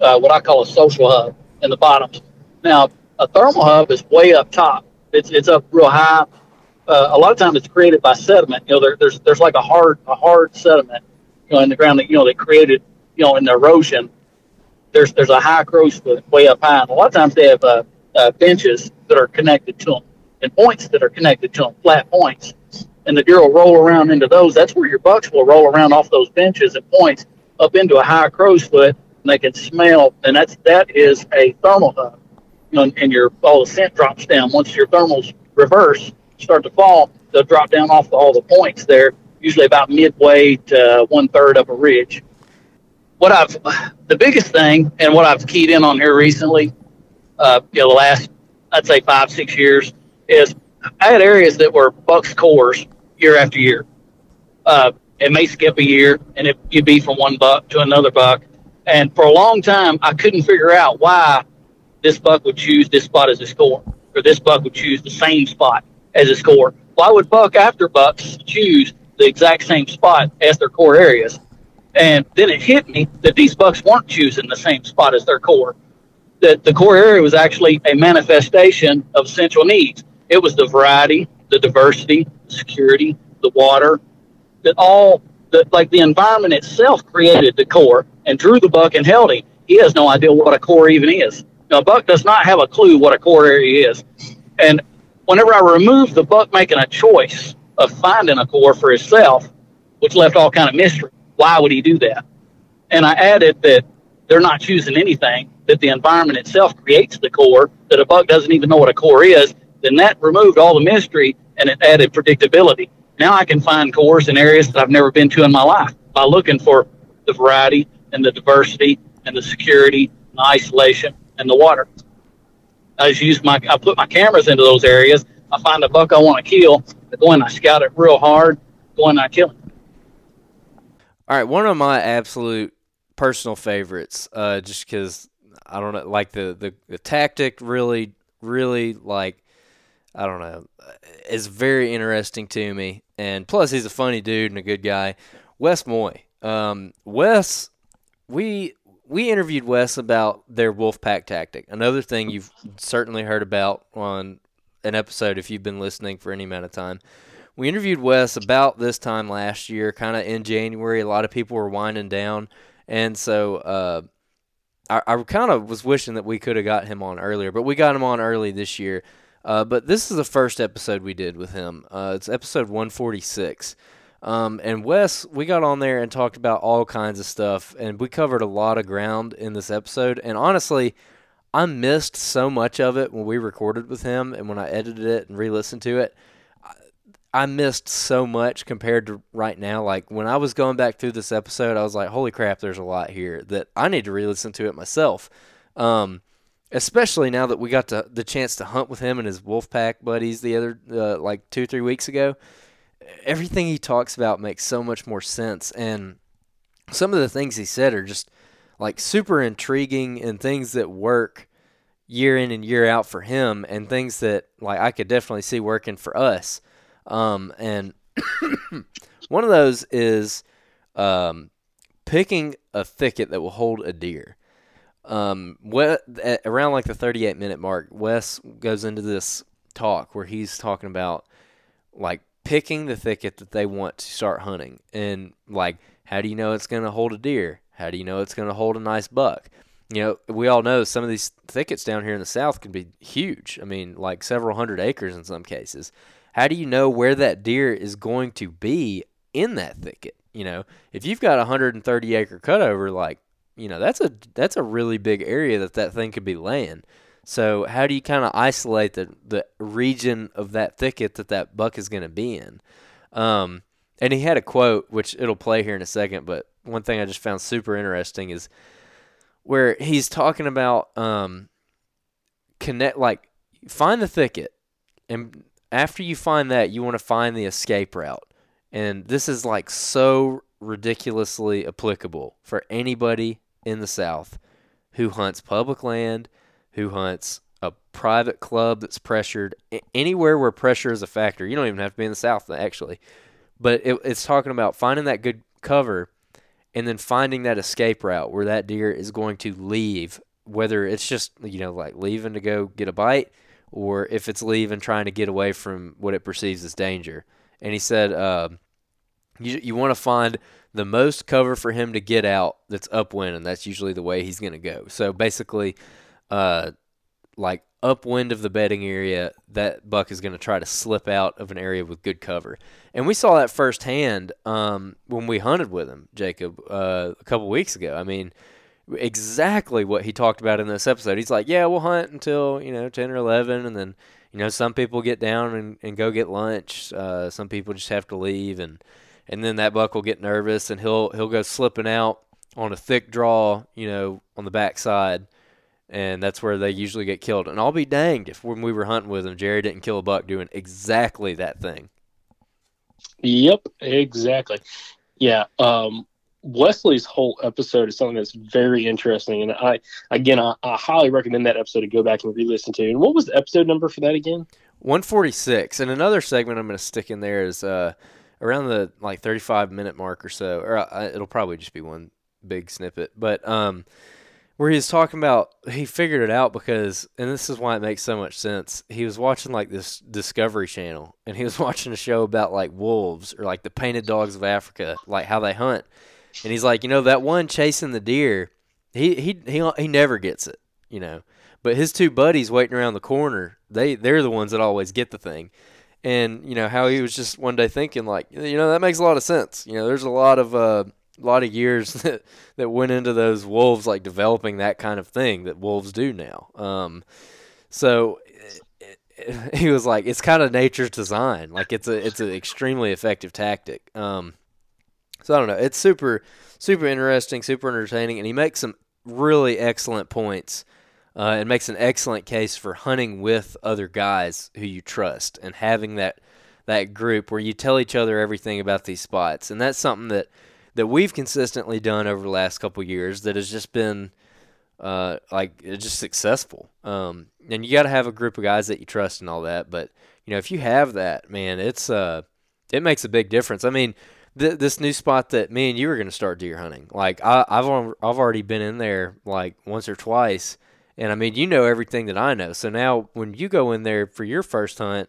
uh, what I call a social hub in the bottoms. Now a thermal hub is way up top. It's it's up real high. Uh, a lot of times it's created by sediment. You know, there, there's there's like a hard a hard sediment you know, in the ground that you know they created, you know, in the erosion. There's there's a high foot way up high, and a lot of times they have uh, uh, benches that are connected to them and points that are connected to them, flat points, and the deer will roll around into those. That's where your bucks will roll around off those benches and points up into a high crow's foot, and they can smell. And that's that is a thermal hub, you know, and your all the scent drops down once your thermals reverse start to fall. They'll drop down off all the points there, usually about midway to one third of a ridge. What I've the biggest thing and what I've keyed in on here recently, uh, you know, the last I'd say five six years is I had areas that were bucks cores year after year. Uh, it may skip a year and it you'd be from one buck to another buck, and for a long time I couldn't figure out why this buck would choose this spot as his core, or this buck would choose the same spot as his core. Why would buck after bucks choose the exact same spot as their core areas? And then it hit me that these bucks weren't choosing the same spot as their core. That the core area was actually a manifestation of central needs. It was the variety, the diversity, the security, the water, that all that like the environment itself created the core and drew the buck and held him. He has no idea what a core even is. Now, a buck does not have a clue what a core area is. And whenever I removed the buck making a choice of finding a core for himself, which left all kind of mystery, why would he do that? And I added that they're not choosing anything, that the environment itself creates the core, that a buck doesn't even know what a core is, then that removed all the mystery and it added predictability. Now I can find cores in areas that I've never been to in my life by looking for the variety and the diversity and the security, and the isolation, and the water. I just use my, I put my cameras into those areas. I find a buck I want to kill. I go in, I scout it real hard, go in, I kill him. All right, one of my absolute personal favorites, uh, just because I don't know, like the, the the tactic really, really like, I don't know, is very interesting to me, and plus he's a funny dude and a good guy. Wes Moye, um, Wes, we we interviewed Wes about their Wolfpack tactic. Another thing you've certainly heard about on an episode if you've been listening for any amount of time. We interviewed Wes about this time last year, kind of in January. A lot of people were winding down, and so uh, I, I kind of was wishing that we could have got him on earlier, but we got him on early this year. Uh, but this is the first episode we did with him. Uh, it's episode 146. Um, and Wes, we got on there and talked about all kinds of stuff, and we covered a lot of ground in this episode. And honestly, I missed so much of it when we recorded with him and when I edited it and re listened to it. I missed so much compared to right now. Like when I was going back through this episode, I was like, "Holy crap, there's a lot here that I need to re-listen to it myself." Um, especially now that we got to, the chance to hunt with him and his wolf pack buddies the other uh, like two three weeks ago. Everything he talks about makes so much more sense, and some of the things he said are just like super intriguing and things that work year in and year out for him, and things that like I could definitely see working for us. Um, and one of those is um, picking a thicket that will hold a deer. Um, what, at around like the 38 minute mark, Wes goes into this talk where he's talking about like picking the thicket that they want to start hunting and like how do you know it's going to hold a deer? How do you know it's going to hold a nice buck? You know, we all know some of these thickets down here in the south can be huge. I mean, like several hundred acres in some cases how do you know where that deer is going to be in that thicket? You know, if you've got a 130 acre cutover, like, you know, that's a that's a really big area that that thing could be laying. So how do you kind of isolate the the region of that thicket that that buck is going to be in? Um, and he had a quote which it'll play here in a second, but one thing I just found super interesting is where he's talking about um, connect like find the thicket and after you find that, you want to find the escape route. And this is like so ridiculously applicable for anybody in the South who hunts public land, who hunts a private club that's pressured, anywhere where pressure is a factor. You don't even have to be in the South, actually. But it, it's talking about finding that good cover and then finding that escape route where that deer is going to leave, whether it's just, you know, like leaving to go get a bite or if it's leaving trying to get away from what it perceives as danger. And he said, uh, you, you want to find the most cover for him to get out that's upwind, and that's usually the way he's going to go. So basically, uh, like upwind of the bedding area, that buck is going to try to slip out of an area with good cover. And we saw that firsthand um, when we hunted with him, Jacob, uh, a couple weeks ago. I mean, exactly what he talked about in this episode. He's like, yeah, we'll hunt until, you know, 10 or 11, and then, you know, some people get down and, and go get lunch. Uh, some people just have to leave, and and then that buck will get nervous, and he'll he'll go slipping out on a thick draw, you know, on the backside and that's where they usually get killed. And I'll be danged if when we were hunting with him, Jerry didn't kill a buck doing exactly that thing. Yep, exactly. Yeah. Um, Wesley's whole episode is something that's very interesting, and I again I, I highly recommend that episode to go back and re-listen to. And what was the episode number for that again? 146. And another segment I'm going to stick in there is uh, around the like 35 minute mark or so, or uh, it'll probably just be one big snippet, but um, where he's talking about he figured it out because, and this is why it makes so much sense. He was watching like this Discovery Channel, and he was watching a show about like wolves or like the painted dogs of Africa, like how they hunt. And he's like, you know, that one chasing the deer, he he he he never gets it, you know. But his two buddies waiting around the corner, they they're the ones that always get the thing. And you know how he was just one day thinking like, you know, that makes a lot of sense. You know, there's a lot of uh, a lot of years that that went into those wolves like developing that kind of thing that wolves do now. Um, so he was like, it's kind of nature's design. Like it's a it's an extremely effective tactic. Um, so I don't know. It's super super interesting, super entertaining, and he makes some really excellent points. Uh, and makes an excellent case for hunting with other guys who you trust and having that that group where you tell each other everything about these spots. And that's something that that we've consistently done over the last couple years that has just been uh, like just successful. Um, and you got to have a group of guys that you trust and all that. But you know, if you have that, man, it's uh, it makes a big difference. I mean, th- this new spot that me and you are going to start deer hunting, like I, I've al- I've already been in there like once or twice, and I mean, you know everything that I know. So now when you go in there for your first hunt.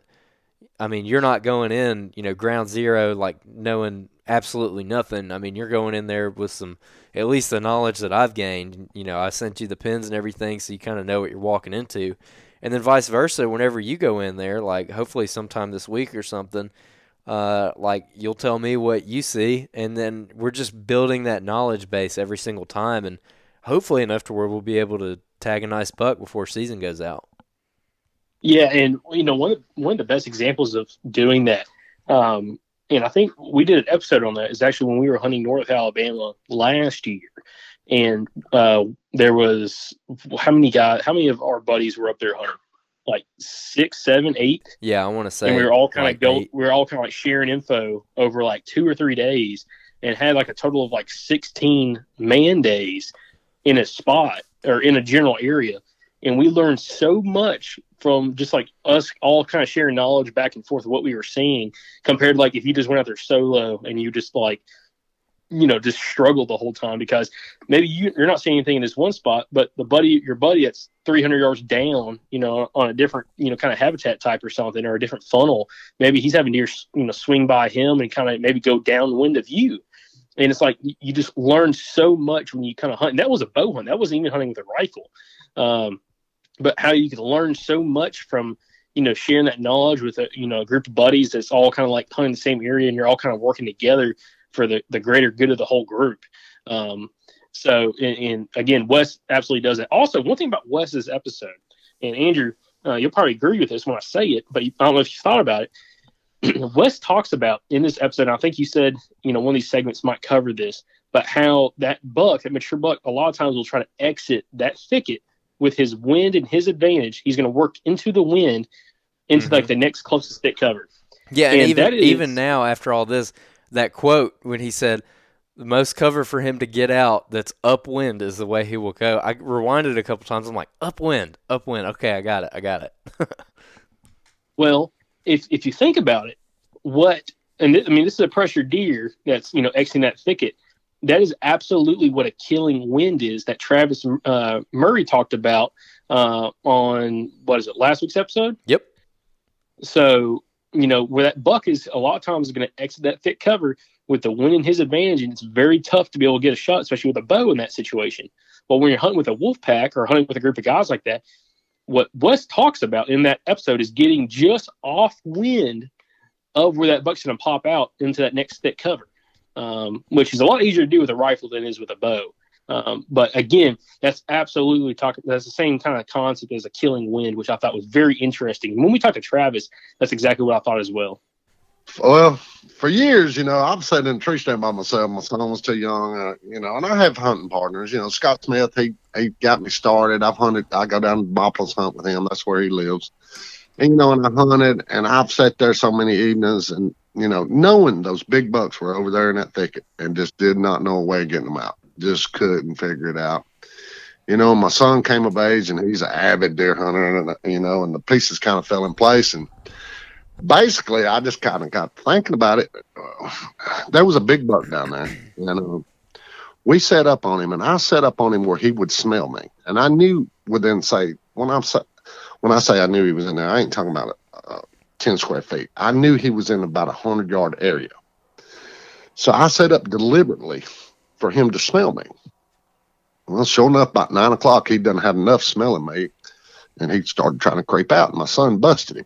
I mean, you're not going in, you know, ground zero, like knowing absolutely nothing. I mean, you're going in there with some, at least the knowledge that I've gained. You know, I sent you the pins and everything, so you kind of know what you're walking into. And then vice versa, whenever you go in there, like hopefully sometime this week or something, uh, like you'll tell me what you see, and then we're just building that knowledge base every single time, and hopefully enough to where we'll be able to tag a nice buck before season goes out. Yeah, and you know one of one of the best examples of doing that, um, and I think we did an episode on that is actually when we were hunting North Alabama last year, and uh, there was how many guys, how many of our buddies were up there hunting? Like six, seven, eight. Yeah, I want to say. and we were all kind of go, eight. we were all kind of like sharing info over like two or three days, and had like a total of like sixteen man days in a spot or in a general area, and we learned so much from just like us all kind of sharing knowledge back and forth of what we were seeing compared to like if you just went out there solo and you just like you know just struggled the whole time because maybe you, you're not seeing anything in this one spot but the buddy your buddy that's 300 yards down you know on a different you know kind of habitat type or something or a different funnel maybe he's having deer you know swing by him and kind of maybe go downwind of you and it's like you- you just learn so much when you kind of hunt. And that was a bow hunt. That wasn't even hunting with a rifle. Um, but how you can learn so much from you know sharing that knowledge with a you know a group of buddies that's all kind of like hunting the same area and you're all kind of working together for the the greater good of the whole group. Um so and, and again wes absolutely does that. Also one thing about wes's episode and andrew uh, you'll probably agree with this when i say it but i don't know if you thought about it. Wes talks about in this episode i think you said you know one of these segments might cover this but how that buck that mature buck a lot of times will try to exit that thicket with his wind and his advantage, he's going to work into the wind into like mm-hmm. the next closest thick cover. Yeah, and, And even is- even now after all this, that quote when he said the most cover for him to get out that's upwind is the way he will go. I rewinded a couple times. I'm like upwind, upwind. Okay, I got it. I got it. Well, if if you think about it, what and th- I mean, this is a pressure deer that's you know exiting that thicket. That is absolutely what a killing wind is that Travis uh, Murray talked about uh, on what is it last week's episode. Yep. So you know where that buck is a lot of times going to exit that thick cover. with the wind in his advantage, and it's very tough to be able to get a shot, especially with a bow in that situation. But when you're hunting with a wolf pack or hunting with a group of guys like that, what Wes talks about in that episode is getting just off wind of where that buck's going to pop out into that next thick cover, um, which is a lot easier to do with a rifle than is with a bow. Um, but again, that's absolutely talking. That's the same kind of concept as a killing wind, which I thought was very interesting. When we talked to Travis, that's exactly what I thought as well. Well, for years, you know, I've sat in a tree stand by myself. My son was too young, uh, you know, and I have hunting partners. You know, Scott Smith, he he got me started. I've hunted. I go down to Bopples hunt with him. That's where he lives. And you know, and I hunted, and I've sat there so many evenings, and you know, knowing those big bucks were over there in that thicket and just did not know a way of getting them out. Just couldn't figure it out. You know, my son came of age and he's an avid deer hunter, and you know, and the pieces kind of fell in place. And basically, I just kind of got thinking about it. There was a big buck down there, and we set up on him, and I set up on him where he would smell me, and I knew within say when I'm when I say I knew he was in there, I ain't talking about it 10 square feet. I knew he was in about a 100 yard area. So I set up deliberately for him to smell me. Well, sure enough, about nine o'clock, he done had enough smelling me and he started trying to creep out. And my son busted him.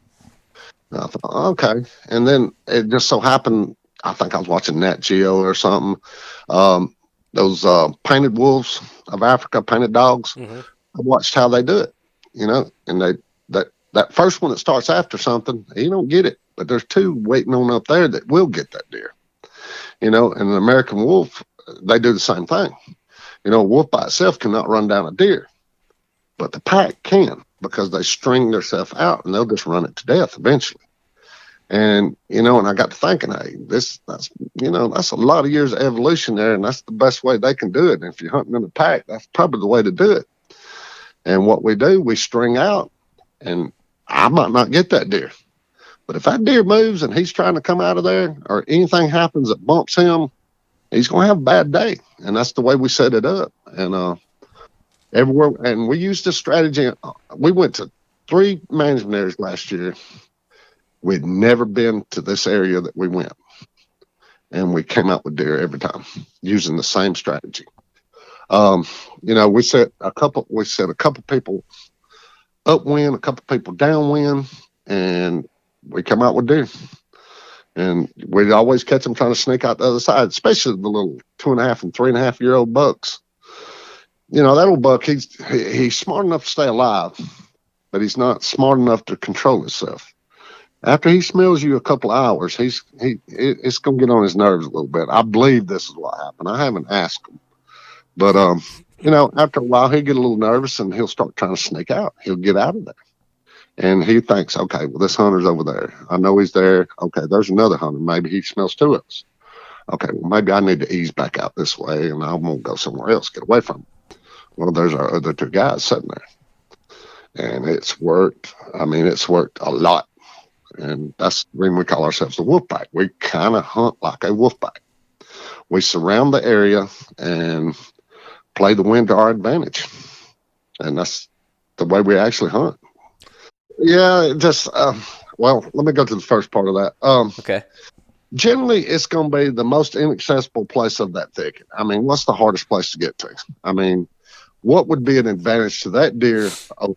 And I thought, okay. And then it just so happened, I think I was watching Nat Geo or something. Um, those uh, painted wolves of Africa, painted dogs. Mm-hmm. I watched how they do it, you know, and they that that first one that starts after something, he don't get it, but there's two waiting on up there that will get that deer, you know. And an American wolf, they do the same thing. You know, a wolf by itself cannot run down a deer, but the pack can because they string themselves out and they'll just run it to death eventually. And you know, and I got to thinking, hey, this that's you know, that's a lot of years of evolution there, and that's the best way they can do it. And if you're hunting in a pack, that's probably the way to do it. And what we do, we string out, and I might not get that deer. But if that deer moves and he's trying to come out of there, or anything happens that bumps him, he's going to have a bad day. And that's the way we set it up. And uh, everywhere, and we used this strategy. uh, We went to three management areas last year. We'd never been to this area that we went, and we came out with deer every time using the same strategy. Um, you know, we set a couple. We set a couple people upwind, a couple people downwind, and we come out with deer. And we'd always catch them trying to sneak out the other side, especially the little two and a half and three and a half year old bucks. You know, that old buck, he's he, he's smart enough to stay alive, but he's not smart enough to control himself. After he smells you a couple hours, he's he it, it's gonna get on his nerves a little bit. I believe this is what happened. I haven't asked him, but um, you know, after a while he'll get a little nervous and he'll start trying to sneak out. He'll get out of there. And he thinks, okay, well, this hunter's over there. I know he's there. Okay, there's another hunter. Maybe he smells two of us. Okay, well, maybe I need to ease back out this way and I'm going to go somewhere else, get away from him. Well, there's our other two guys sitting there. And it's worked. I mean, it's worked a lot. And that's reason we call ourselves the wolf pack. We kind of hunt like a wolf pack. We surround the area and play the wind to our advantage. And that's the way we actually hunt. Yeah, just uh, well, let me go to the first part of that. Um, okay. Generally, it's going to be the most inaccessible place of that thicket. I mean, what's the hardest place to get to? I mean, what would be an advantage to that deer? over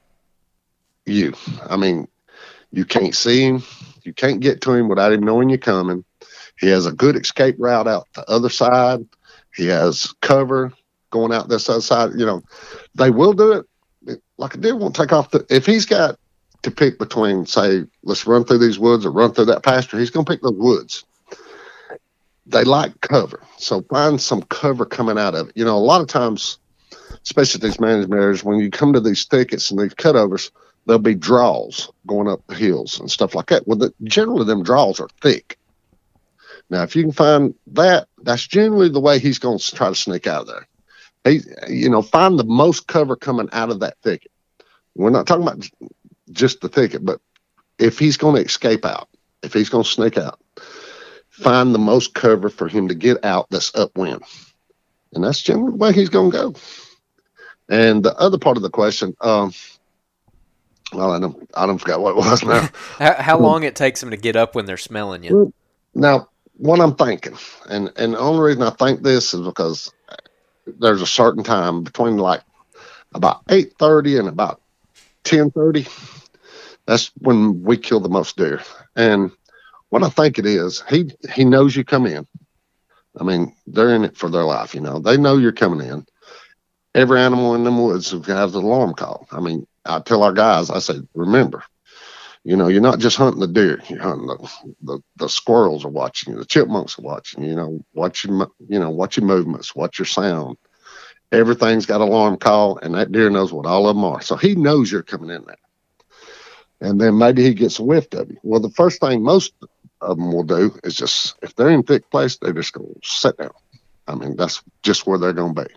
you. I mean, you can't see him. You can't get to him without him knowing you're coming. He has a good escape route out the other side. He has cover going out this other side. You know, they will do it. Like a deer won't take off the. If he's got to pick between, say, let's run through these woods or run through that pasture, he's going to pick the woods. They like cover, so find some cover coming out of it. You know, a lot of times, especially these management areas, when you come to these thickets and these cutovers, there'll be draws going up the hills and stuff like that. Well, the, generally, them draws are thick. Now, if you can find that, that's generally the way he's going to try to sneak out of there. He, you know, find the most cover coming out of that thicket. We're not talking about just the thicket, but if he's going to escape out, if he's going to sneak out, find the most cover for him to get out that's upwind. And that's generally the way he's going to go. And the other part of the question, um, well, I don't, I don't forget what it was now. How, how long it takes them to get up when they're smelling you? Now, what I'm thinking, and and the only reason I think this is because there's a certain time between like about eight thirty and about ten thirty. That's when we kill the most deer, and what I think it is, he he knows you come in. I mean, they're in it for their life, you know. They know you're coming in. Every animal in them woods has an alarm call. I mean, I tell our guys, I say, remember, you know, you're not just hunting the deer. You're hunting the, the, the squirrels are watching you. The chipmunks are watching you. You know, watch your, you know, watch your movements, watch your sound. Everything's got alarm call, and that deer knows what all of them are. So he knows you're coming in there. And then maybe he gets a whiff of you. Well, the first thing most of them will do is just, if they're in thick place, they're just to sit down. I mean, that's just where they're going to be.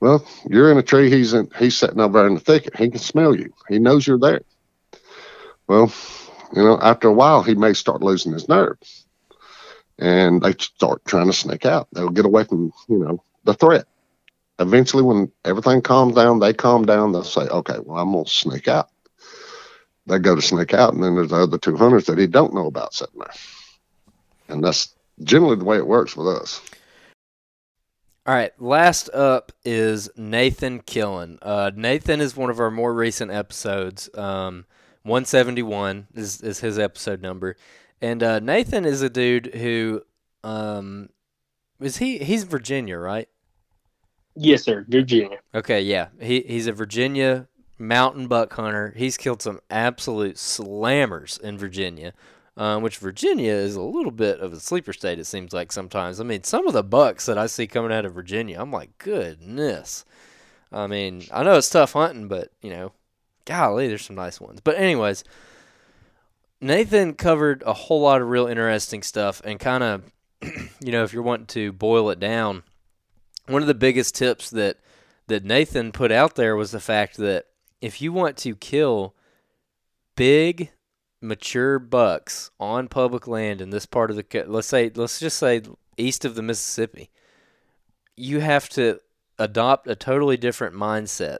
Well, you're in a tree. He's in. He's sitting over there in the thicket. He can smell you. He knows you're there. Well, you know, after a while, he may start losing his nerve, and they start trying to sneak out. They'll get away from you know the threat. Eventually, when everything calms down, they calm down. They'll say, "Okay, well, I'm gonna sneak out." They go to sneak out, and then there's the other two hunters that he don't know about sitting there, and that's generally the way it works with us. All right, last up is Nathan Killen. Uh, Nathan is one of our more recent episodes. Um, 171 is, is his episode number, and uh, Nathan is a dude who um, is he? He's Virginia, right? Yes, sir. Virginia. Okay, yeah. He he's a Virginia mountain buck hunter. He's killed some absolute slammers in Virginia, um, which Virginia is a little bit of a sleeper state. It seems like sometimes. I mean, some of the bucks that I see coming out of Virginia, I'm like, goodness. I mean, I know it's tough hunting, but you know, golly, there's some nice ones. But anyways, Nathan covered a whole lot of real interesting stuff and kind of, you know, if you're wanting to boil it down, one of the biggest tips that that Nathan put out there was the fact that if you want to kill big mature bucks on public land in this part of the let's say let's just say east of the Mississippi you have to adopt a totally different mindset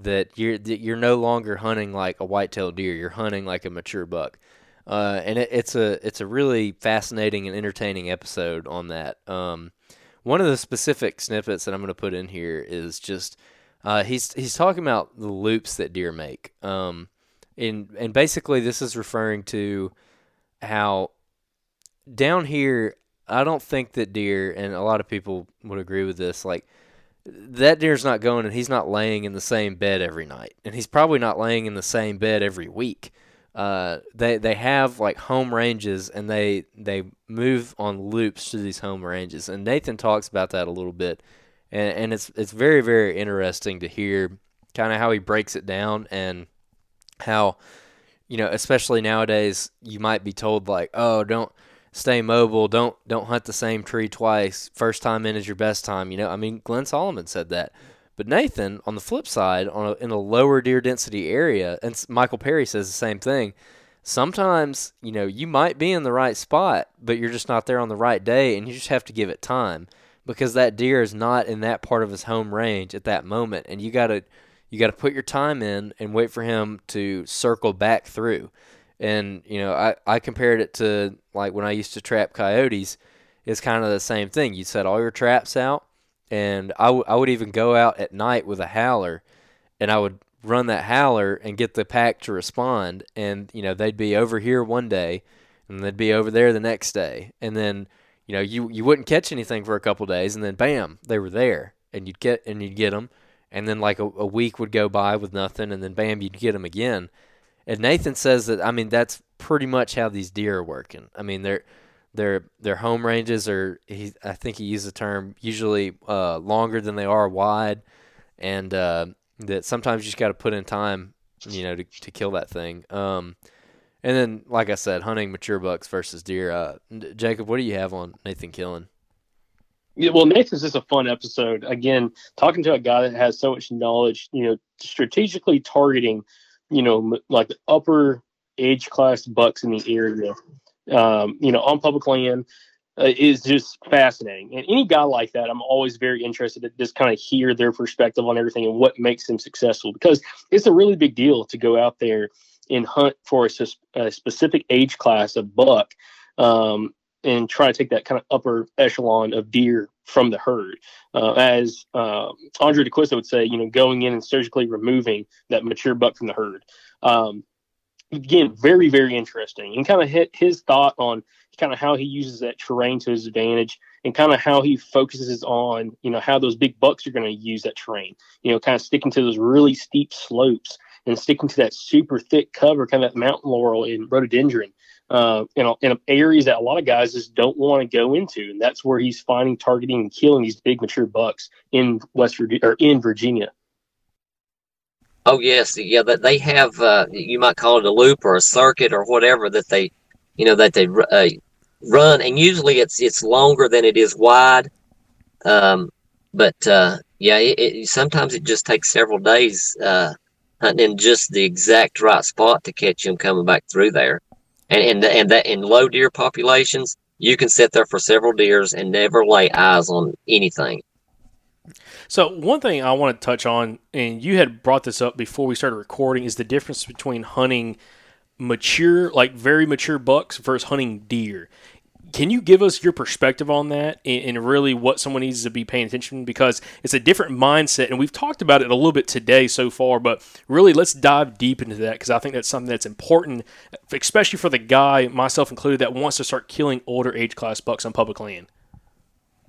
that you're that you're no longer hunting like a white-tailed deer. You're hunting like a mature buck. Uh, and it, it's a it's a really fascinating and entertaining episode on that. Um, one of the specific snippets that I'm going to put in here is just uh, he's he's talking about the loops that deer make. Um, and and basically this is referring to how down here I don't think that deer and a lot of people would agree with this like that deer's not going and he's not laying in the same bed every night. And he's probably not laying in the same bed every week. Uh, they they have like home ranges and they they move on loops to these home ranges. And Nathan talks about that a little bit. And and it's it's very very interesting to hear kind of how he breaks it down and how you know especially nowadays you might be told like oh don't stay mobile don't don't hunt the same tree twice first time in is your best time you know I mean Glen Solomon said that but Nathan, on the flip side, on a, in a lower deer density area, and Michael Perry says the same thing. Sometimes, you know, you might be in the right spot, but you're just not there on the right day, and you just have to give it time because that deer is not in that part of his home range at that moment, and you gotta you gotta put your time in and wait for him to circle back through. And you know, I I compared it to like when I used to trap coyotes. It's kind of the same thing. You set all your traps out and I, w- I would even go out at night with a howler and I would run that howler and get the pack to respond and you know they'd be over here one day and they'd be over there the next day and then you know you you wouldn't catch anything for a couple days and then bam they were there and you'd get and you'd get them and then like a, a week would go by with nothing and then bam you'd get them again and Nathan says that I mean that's pretty much how these deer are working I mean they're their their home ranges are he I think he used the term usually uh, longer than they are wide, and uh, that sometimes you just got to put in time, you know, to to kill that thing. Um, and then like I said, hunting mature bucks versus deer. Uh, Jacob, what do you have on Nathan Killen? Yeah, well, Nathan's just a fun episode. Again, talking to a guy that has so much knowledge, you know, strategically targeting, you know, like the upper age class bucks in the area, um, you know, on public land uh, is just fascinating. And any guy like that, I'm always very interested to just kind of hear their perspective on everything and what makes them successful because it's a really big deal to go out there and hunt for a, a specific age class of buck. Um, and try to take that kind of upper echelon of deer from the herd. Uh, as uh, Andrae D'Acquisto would say, you know, going in and surgically removing that mature buck from the herd. Um, again, very, very interesting. And kind of hit his thought on kind of how he uses that terrain to his advantage and kind of how he focuses on, you know, how those big bucks are going to use that terrain, you know, kind of sticking to those really steep slopes and sticking to that super thick cover, kind of that mountain laurel and rhododendron. Uh, in, in areas that a lot of guys just don't want to go into, and that's where he's finding, targeting, and killing these big mature bucks in West Virginia or in Virginia. Oh yes, yeah. That they have, uh, you might call it a loop or a circuit or whatever that they, you know, that they uh, run, and usually it's it's longer than it is wide. Um, but uh, yeah, it, it, sometimes it just takes several days uh, hunting in just the exact right spot to catch them coming back through there, and and and that in low deer populations, you can sit there for several deers and never lay eyes on anything. So one thing I want to touch on, and you had brought this up before we started recording, is the difference between hunting mature, like very mature bucks versus hunting deer. Can you give us your perspective on that and, and really what someone needs to be paying attention to? because it's a different mindset, and we've talked about it a little bit today so far. But really, let's dive deep into that because I think that's something that's important, especially for the guy, myself included, that wants to start killing older age class bucks on public land.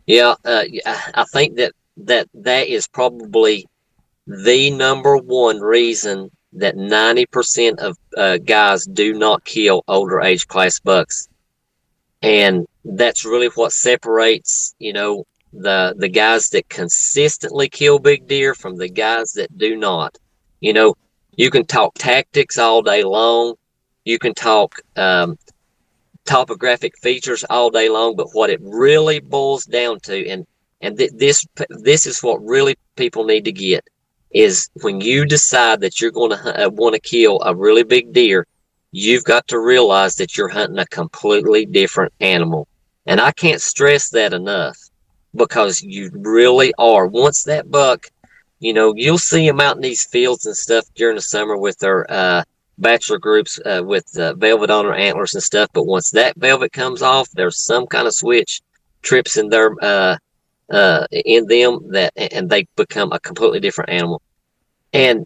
Yeah, uh, I think that that that is probably the number one reason that 90% of uh, guys do not kill older age class bucks. And that's really what separates, you know, the the guys that consistently kill big deer from the guys that do not. You know, you can talk tactics all day long. You can talk um, topographic features all day long, but what it really boils down to, and and th- this this is what really people need to get is when you decide that you're going to uh, want to kill a really big deer, you've got to realize that you're hunting a completely different animal. And I can't stress that enough because you really are. Once that buck, you know, you'll see them out in these fields and stuff during the summer with their uh, bachelor groups uh, with uh, velvet on their antlers and stuff. But once that velvet comes off, there's some kind of switch trips in their uh, uh, in them that and they become a completely different animal and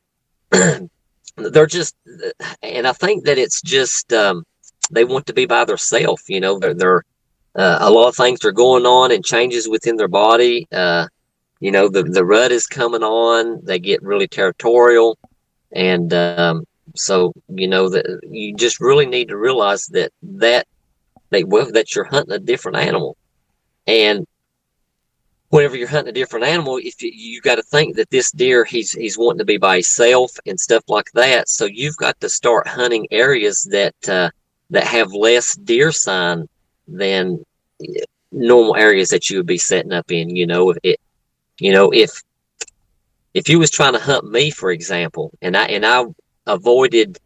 they're just and i think that it's just um, they want to be by themselves you know they're, they're uh, a lot of things are going on and changes within their body uh, you know the, the rut is coming on they get really territorial and um, so you know that you just really need to realize that that they well that you're hunting a different animal. And whenever you're hunting a different animal, if you, you got to think that this deer he's he's wanting to be by himself and stuff like that. So you've got to start hunting areas that uh, that have less deer sign than normal areas that you would be setting up in. You know, if it, you know, if if you was trying to hunt me, for example, and I and I avoided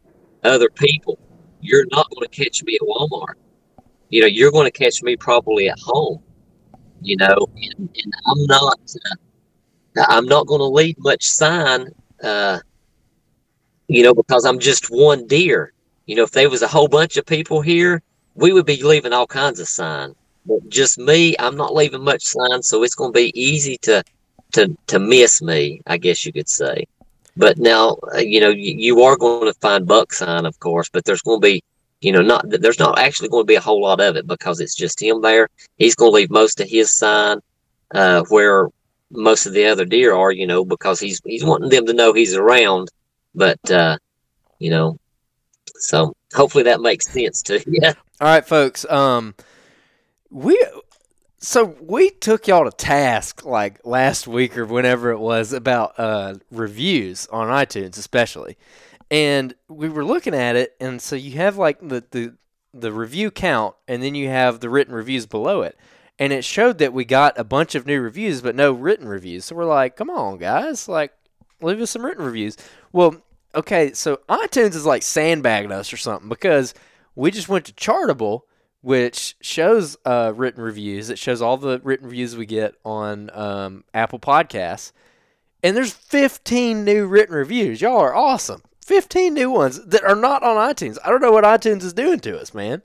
other people, you're not going to catch me at Walmart. You know, you're going to catch me probably at home you know, and, and I'm not, uh, I'm not going to leave much sign, uh, you know, because I'm just one deer. You know, if there was a whole bunch of people here, we would be leaving all kinds of sign. But just me, I'm not leaving much sign, so it's going to be easy to to to miss me, I guess you could say. But now, uh, you know, you, you are going to find buck sign, of course, but there's going to be you know, not there's not actually going to be a whole lot of it because it's just him there. He's going to leave most of his sign uh, where most of the other deer are, you know, because he's he's wanting them to know he's around. But uh, you know, so hopefully that makes sense to you. Yeah. All right, folks. Um, we so we took y'all to task like last week or whenever it was about uh, reviews on iTunes, especially and we were looking at it, and so you have like the the the review count, and then you have the written reviews below it, and it showed that we got a bunch of new reviews, but no written reviews. So we're like, come on, guys, like leave us some written reviews. Well, okay, so iTunes is like sandbagging us or something because we just went to Chartable, which shows uh, written reviews. It shows all the written reviews we get on um, Apple Podcasts, and there's 15 new written reviews. Y'all are awesome. 15 new ones that are not on iTunes. I don't know what iTunes is doing to us, man.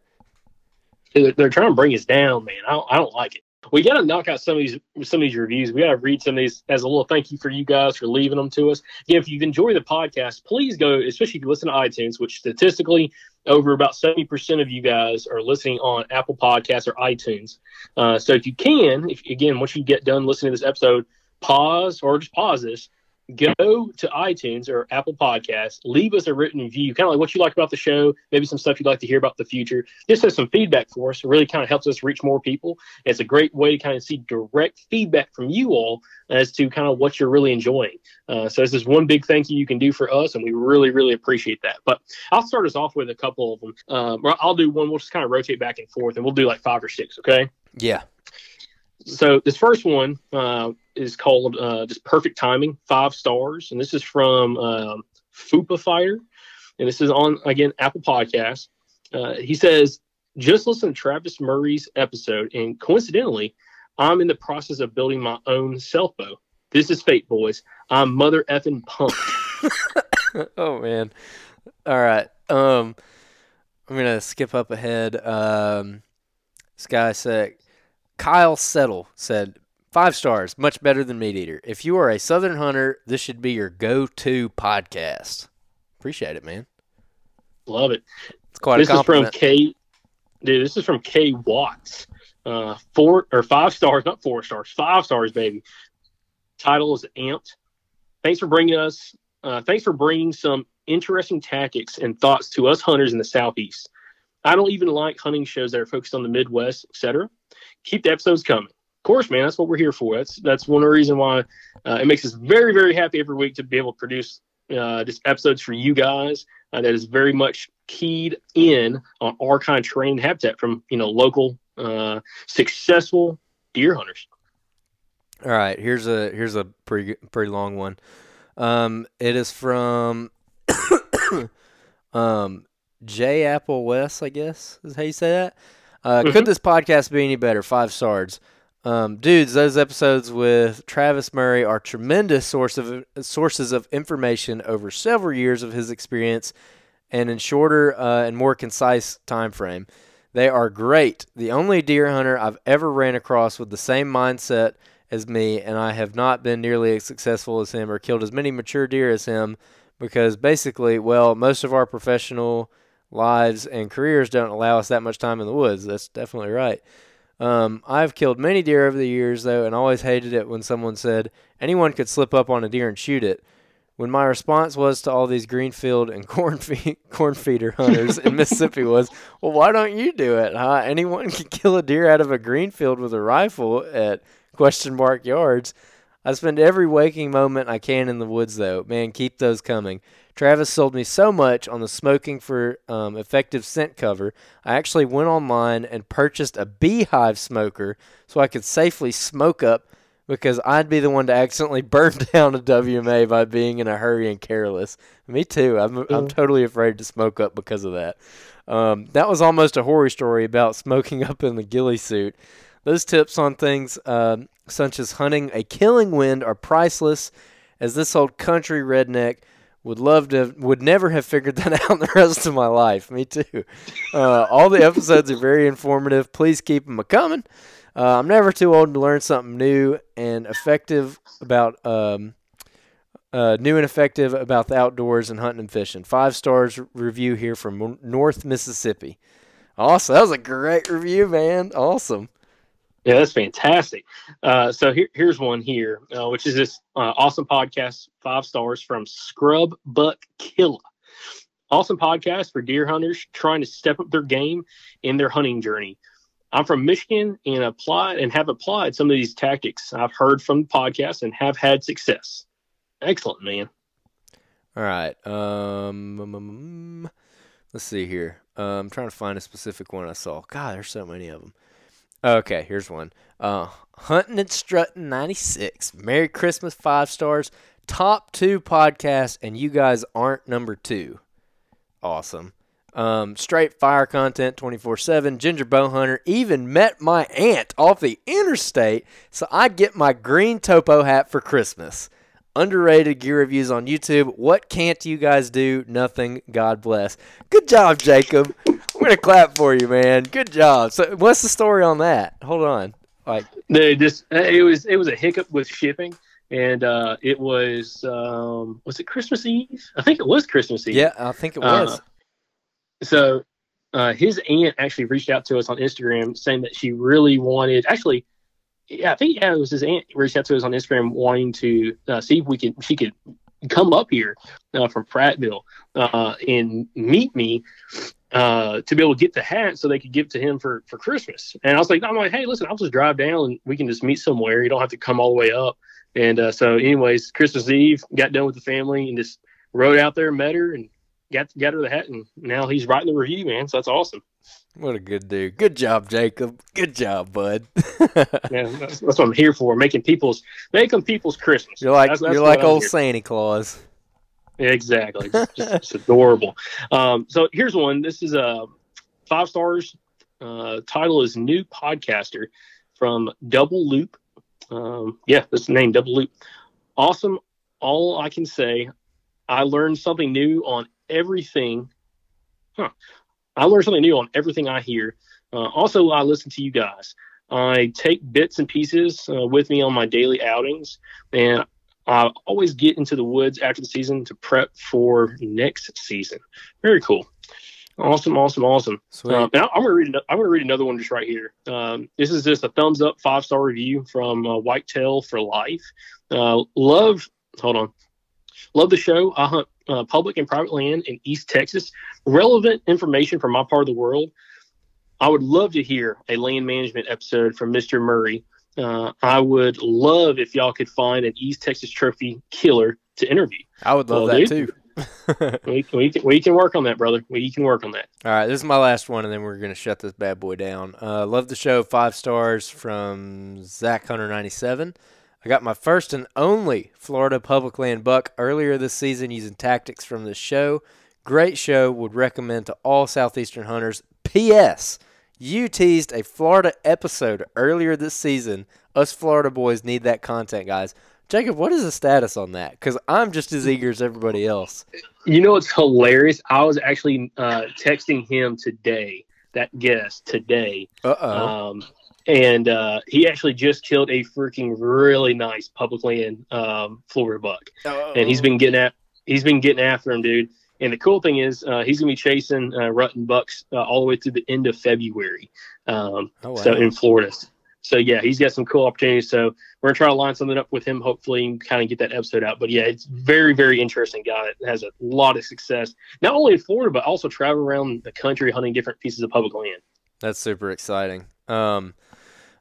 They're, they're trying to bring us down, man. I don't, I don't like it. We got to knock out some of these some of these reviews. We got to read some of these as a little thank you for you guys for leaving them to us. Again, if you've enjoyed the podcast, please go, especially if you listen to iTunes, which statistically over about 70% of you guys are listening on Apple Podcasts or iTunes. Uh, so if you can, if again, once you get done listening to this episode, pause or just pause this, go to iTunes or Apple Podcasts, leave us a written review, kind of like what you like about the show, maybe some stuff you'd like to hear about the future. Just have some feedback for us. It really kind of helps us reach more people. It's a great way to kind of see direct feedback from you all as to kind of what you're really enjoying. Uh, so this is one big thank you you can do for us, and we really, really appreciate that. But I'll start us off with a couple of them. Um, I'll do one. We'll just kind of rotate back and forth, and we'll do like five or six. Okay Yeah. So this first one uh, is called uh, just perfect timing five stars. And this is from um, fupa fighter. And this is on again apple podcast uh, he says just listen to travis murray's episode and coincidentally i'm in the process of building my own self bow this is fate boys. I'm mother effing pumped. Oh man. All right. Um I'm gonna skip up ahead. Um guy said Kyle Settle said five stars, much better than Meat Eater. If you are a Southern hunter, this should be your go to podcast. Appreciate it, man. Love it. It's quite this a is from. K. Dude, this is from K Watts. Uh, four or five stars, not four stars, five stars, baby. Title is amped. Thanks for bringing us. Uh, thanks for bringing some interesting tactics and thoughts to us hunters in the southeast. I don't even like hunting shows that are focused on the Midwest, etc. Keep the episodes coming. Of course, man, that's what we're here for. That's that's one reasons why uh, it makes us very, very happy every week to be able to produce uh, just episodes for you guys uh, that is very much keyed in on our kind of training habitat from you know local uh, successful deer hunters. All right, here's a here's a pretty pretty long one. Um, it is from um J Apple West, I guess is how you say that. Uh, Mhm. Could this podcast be any better? Five stars. Um, dudes, those episodes with Travis Murray are tremendous source of sources of information over several years of his experience, and in shorter uh, and more concise time frame. They are great. The only deer hunter I've ever ran across with the same mindset as me, and I have not been nearly as successful as him or killed as many mature deer as him because basically, well, most of our professional lives and careers don't allow us that much time in the woods. That's definitely right. Um, I've killed many deer over the years, though, and always hated it when someone said anyone could slip up on a deer and shoot it. When my response was to all these greenfield and corn fe- corn feeder hunters in Mississippi was, "Well, why don't you do it? Huh? Anyone can kill a deer out of a greenfield with a rifle at question mark yards." I spend every waking moment I can in the woods, though. Man, keep those coming. Travis sold me so much on the smoking for um, effective scent cover. I actually went online and purchased a beehive smoker so I could safely smoke up because I'd be the one to accidentally burn down a WMA by being in a hurry and careless. Me too. I'm, I'm totally afraid to smoke up because of that. Um, that was almost a horror story about smoking up in the ghillie suit. Those tips on things um, such as hunting a killing wind are priceless, as this old country redneck would love to would never have figured that out the rest of my life. Me too. Uh, all the episodes are very informative. Please keep them a coming. Uh, I'm never too old to learn something new and effective about um, uh, new and effective about the outdoors and hunting and fishing. Five stars review here from North Mississippi. Awesome. That was a great review, man. Awesome. Yeah, that's fantastic. Uh, so here, here's one here, uh, which is this uh, awesome podcast, five stars from Scrub Buck Killer. Awesome podcast for deer hunters trying to step up their game in their hunting journey. I'm from Michigan and applied and have applied some of these tactics I've heard from the podcast and have had success. Excellent, man. All right. Um, um, um, let's see here. Uh, I'm trying to find a specific one I saw. God, there's so many of them. Okay, here's one. Uh, Hunting and Strutting 96. Merry Christmas, five stars. Top two podcasts, and you guys aren't number two. Awesome. Um, straight fire content 24 7. Ginger Bow Hunter even met my aunt off the interstate, so I get my green topo hat for Christmas. Underrated gear reviews on YouTube. What can't you guys do? Nothing. God bless. Good job, Jacob. Gonna clap for you, man. Good job. So, what's the story on that? Hold on. Like, They just it was it was a hiccup with shipping, and uh, it was um, was it Christmas Eve? I think it was Christmas Eve. yeah, I think it Uh, was. so uh, his aunt actually reached out to us on Instagram saying that she really wanted actually yeah I think yeah it was his aunt reached out to us on Instagram wanting to uh, see if we could she could come up here uh, from Prattville uh, and meet me uh, to be able to get the hat so they could give to him for for Christmas. And I was like I'm like hey listen I'll just drive down and we can just meet somewhere. You don't have to come all the way up. And uh, so anyways Christmas Eve got done with the family and just rode out there met her and got got her the hat, and now he's writing the review, man. So that's awesome. What a good dude. Good job, Jacob. Good job, bud. Yeah, that's, that's what I'm here for, making people's making people's Christmas. You're like That's- that's you're like I'm old here Santa Claus. Yeah, exactly. Just, just, just adorable. Um, so here's one. This is a five stars. Uh, title is new podcaster from Double Loop. Um, yeah, this is the name Double Loop. Awesome. All I can say, I learned something new on everything. Huh. I learn something new on everything I hear. Uh, also, I listen to you guys. I take bits and pieces uh, with me on my daily outings, and I always get into the woods after the season to prep for next season. Very cool. Awesome, awesome, awesome. Um, and I'm gonna read. I'm gonna read another one just right here. Um, this is just a thumbs up, five star review from uh, Whitetail for Life. Uh, love. Hold on. Love the show. I hunt uh, public and private land in East Texas. Relevant information from my part of the world. I would love to hear a land management episode from Mr. Murray. Uh, I would love if y'all could find an East Texas trophy killer to interview. I would love Well, that dude, too. we, we, can, we can work on that, brother. We can work on that. All right, this is my last one, and then we're gonna shut this bad boy down. Uh, love the show. Five stars from Zach Hunter ninety seven. I got my first and only Florida public land buck earlier this season using tactics from this show. Great show. Would recommend to all southeastern hunters. P.S. You teased a Florida episode earlier this season. Us Florida boys need that content, guys. Jacob, what is the status on that? Because I'm just as eager as everybody else. You know what's hilarious? I was actually uh, texting him today, that guest today. Uh-oh. Um, and uh, he actually just killed a freaking really nice public land um, Florida buck. And he's been getting at he's been getting after him, dude. And the cool thing is, uh, he's gonna be chasing uh, rutting bucks uh, all the way through the end of February. Um, Oh, wow. So in Florida. So yeah, he's got some cool opportunities. So we're gonna try to line something up with him, hopefully, and kind of get that episode out. But yeah, it's very, very interesting guy that has a lot of success, not only in Florida but also travel around the country hunting different pieces of public land. That's super exciting. Um,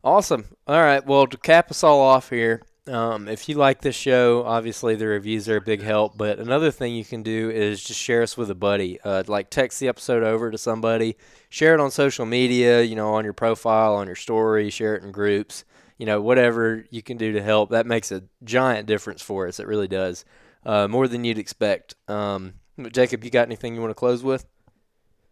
awesome. All right. Well, to cap us all off here, um, if you like this show, obviously the reviews are a big help. But another thing you can do is just share us with a buddy. Uh, like text the episode over to somebody, share it on social media. You know, on your profile, on your story, share it in groups. You know, whatever you can do to help. That makes a giant difference for us. It really does. Uh, more than you'd expect. Um, Jacob, you got anything you want to close with?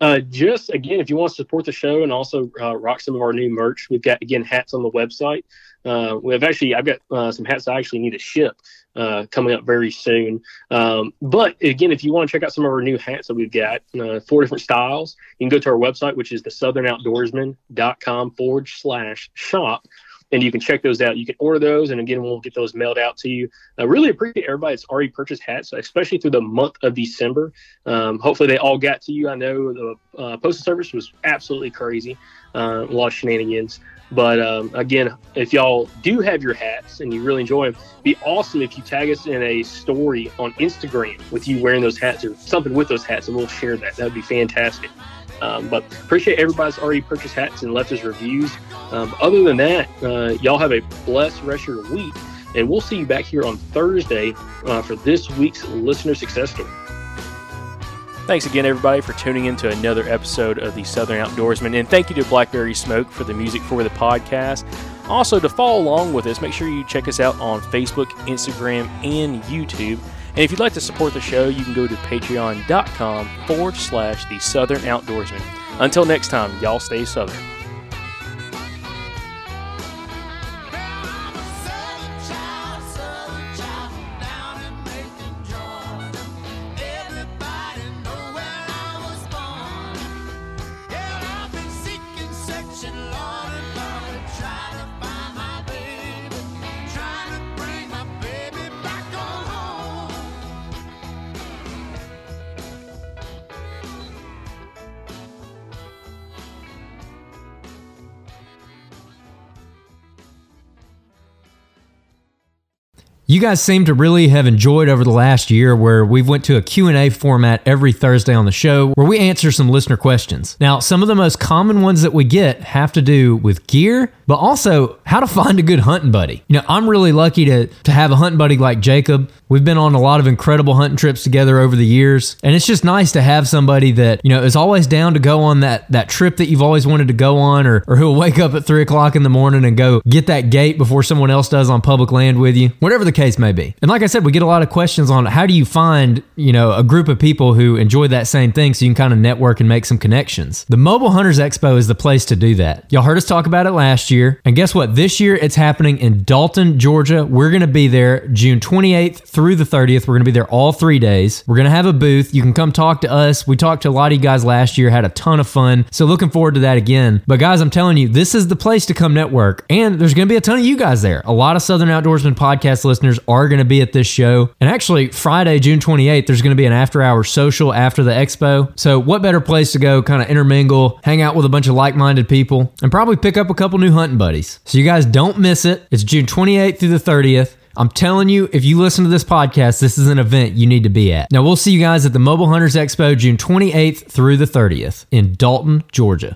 Uh, just again, if you want to support the show and also uh, rock some of our new merch, we've got again hats on the website. Uh, we have actually, I've got uh, some hats I actually need to ship uh, coming up very soon. Um, but again, if you want to check out some of our new hats that we've got, uh, four different styles, you can go to our website, which is the southernoutdoorsman.com forward slash shop. And you can check those out. You can order those, and again, we'll get those mailed out to you. I really appreciate everybody that's already purchased hats, especially through the month of December. Um, hopefully, they all got to you. I know the uh, postal service was absolutely crazy, uh, a lot of shenanigans. But um, again, if y'all do have your hats and you really enjoy them, be awesome if you tag us in a story on Instagram with you wearing those hats or something with those hats, and we'll share that. That would be fantastic. Um, but appreciate everybody's already purchased hats and left us reviews. Um, other than that, uh, y'all have a blessed rest of your week, and we'll see you back here on Thursday uh, for this week's listener success story. Thanks again, everybody, for tuning in to another episode of the Southern Outdoorsman. And thank you to Blackberry Smoke for the music for the podcast. Also, to follow along with us, make sure you check us out on Facebook, Instagram, and YouTube. And if you'd like to support the show, you can go to patreon.com forward slash the Southern Outdoorsman. Until next time, y'all stay Southern. You guys seem to really have enjoyed over the last year where we've went to a Q&A format every Thursday on the show where we answer some listener questions. Now, some of the most common ones that we get have to do with gear, but also how to find a good hunting buddy. You know, I'm really lucky to to have a hunting buddy like Jacob. We've been on a lot of incredible hunting trips together over the years, and it's just nice to have somebody that you know is always down to go on that that trip that you've always wanted to go on, or or who'll wake up at three o'clock in the morning and go get that gate before someone else does on public land with you, whatever the case may be. And like I said, we get a lot of questions on how do you find you know a group of people who enjoy that same thing, so you can kind of network and make some connections. The Mobile Hunters Expo is the place to do that. Y'all heard us talk about it last year, and guess what? This year it's happening in Dalton, Georgia. We're going to be there June 28th through the 30th. We're going to be there all three days. We're going to have a booth. You can come talk to us. We talked to a lot of you guys last year, had a ton of fun. So looking forward to that again. But guys, I'm telling you, this is the place to come network. And there's going to be a ton of you guys there. A lot of Southern Outdoorsman podcast listeners are going to be at this show. And actually, Friday, June 28th, there's going to be an after hour social after the expo. So what better place to go kind of intermingle, hang out with a bunch of like minded people, and probably pick up a couple new hunting buddies. So you guys don't miss it. It's June 28th through the 30th. I'm telling you, if you listen to this podcast, this is an event you need to be at. Now, we'll see you guys at the Mobile Hunters Expo June 28th through the 30th in Dalton, Georgia.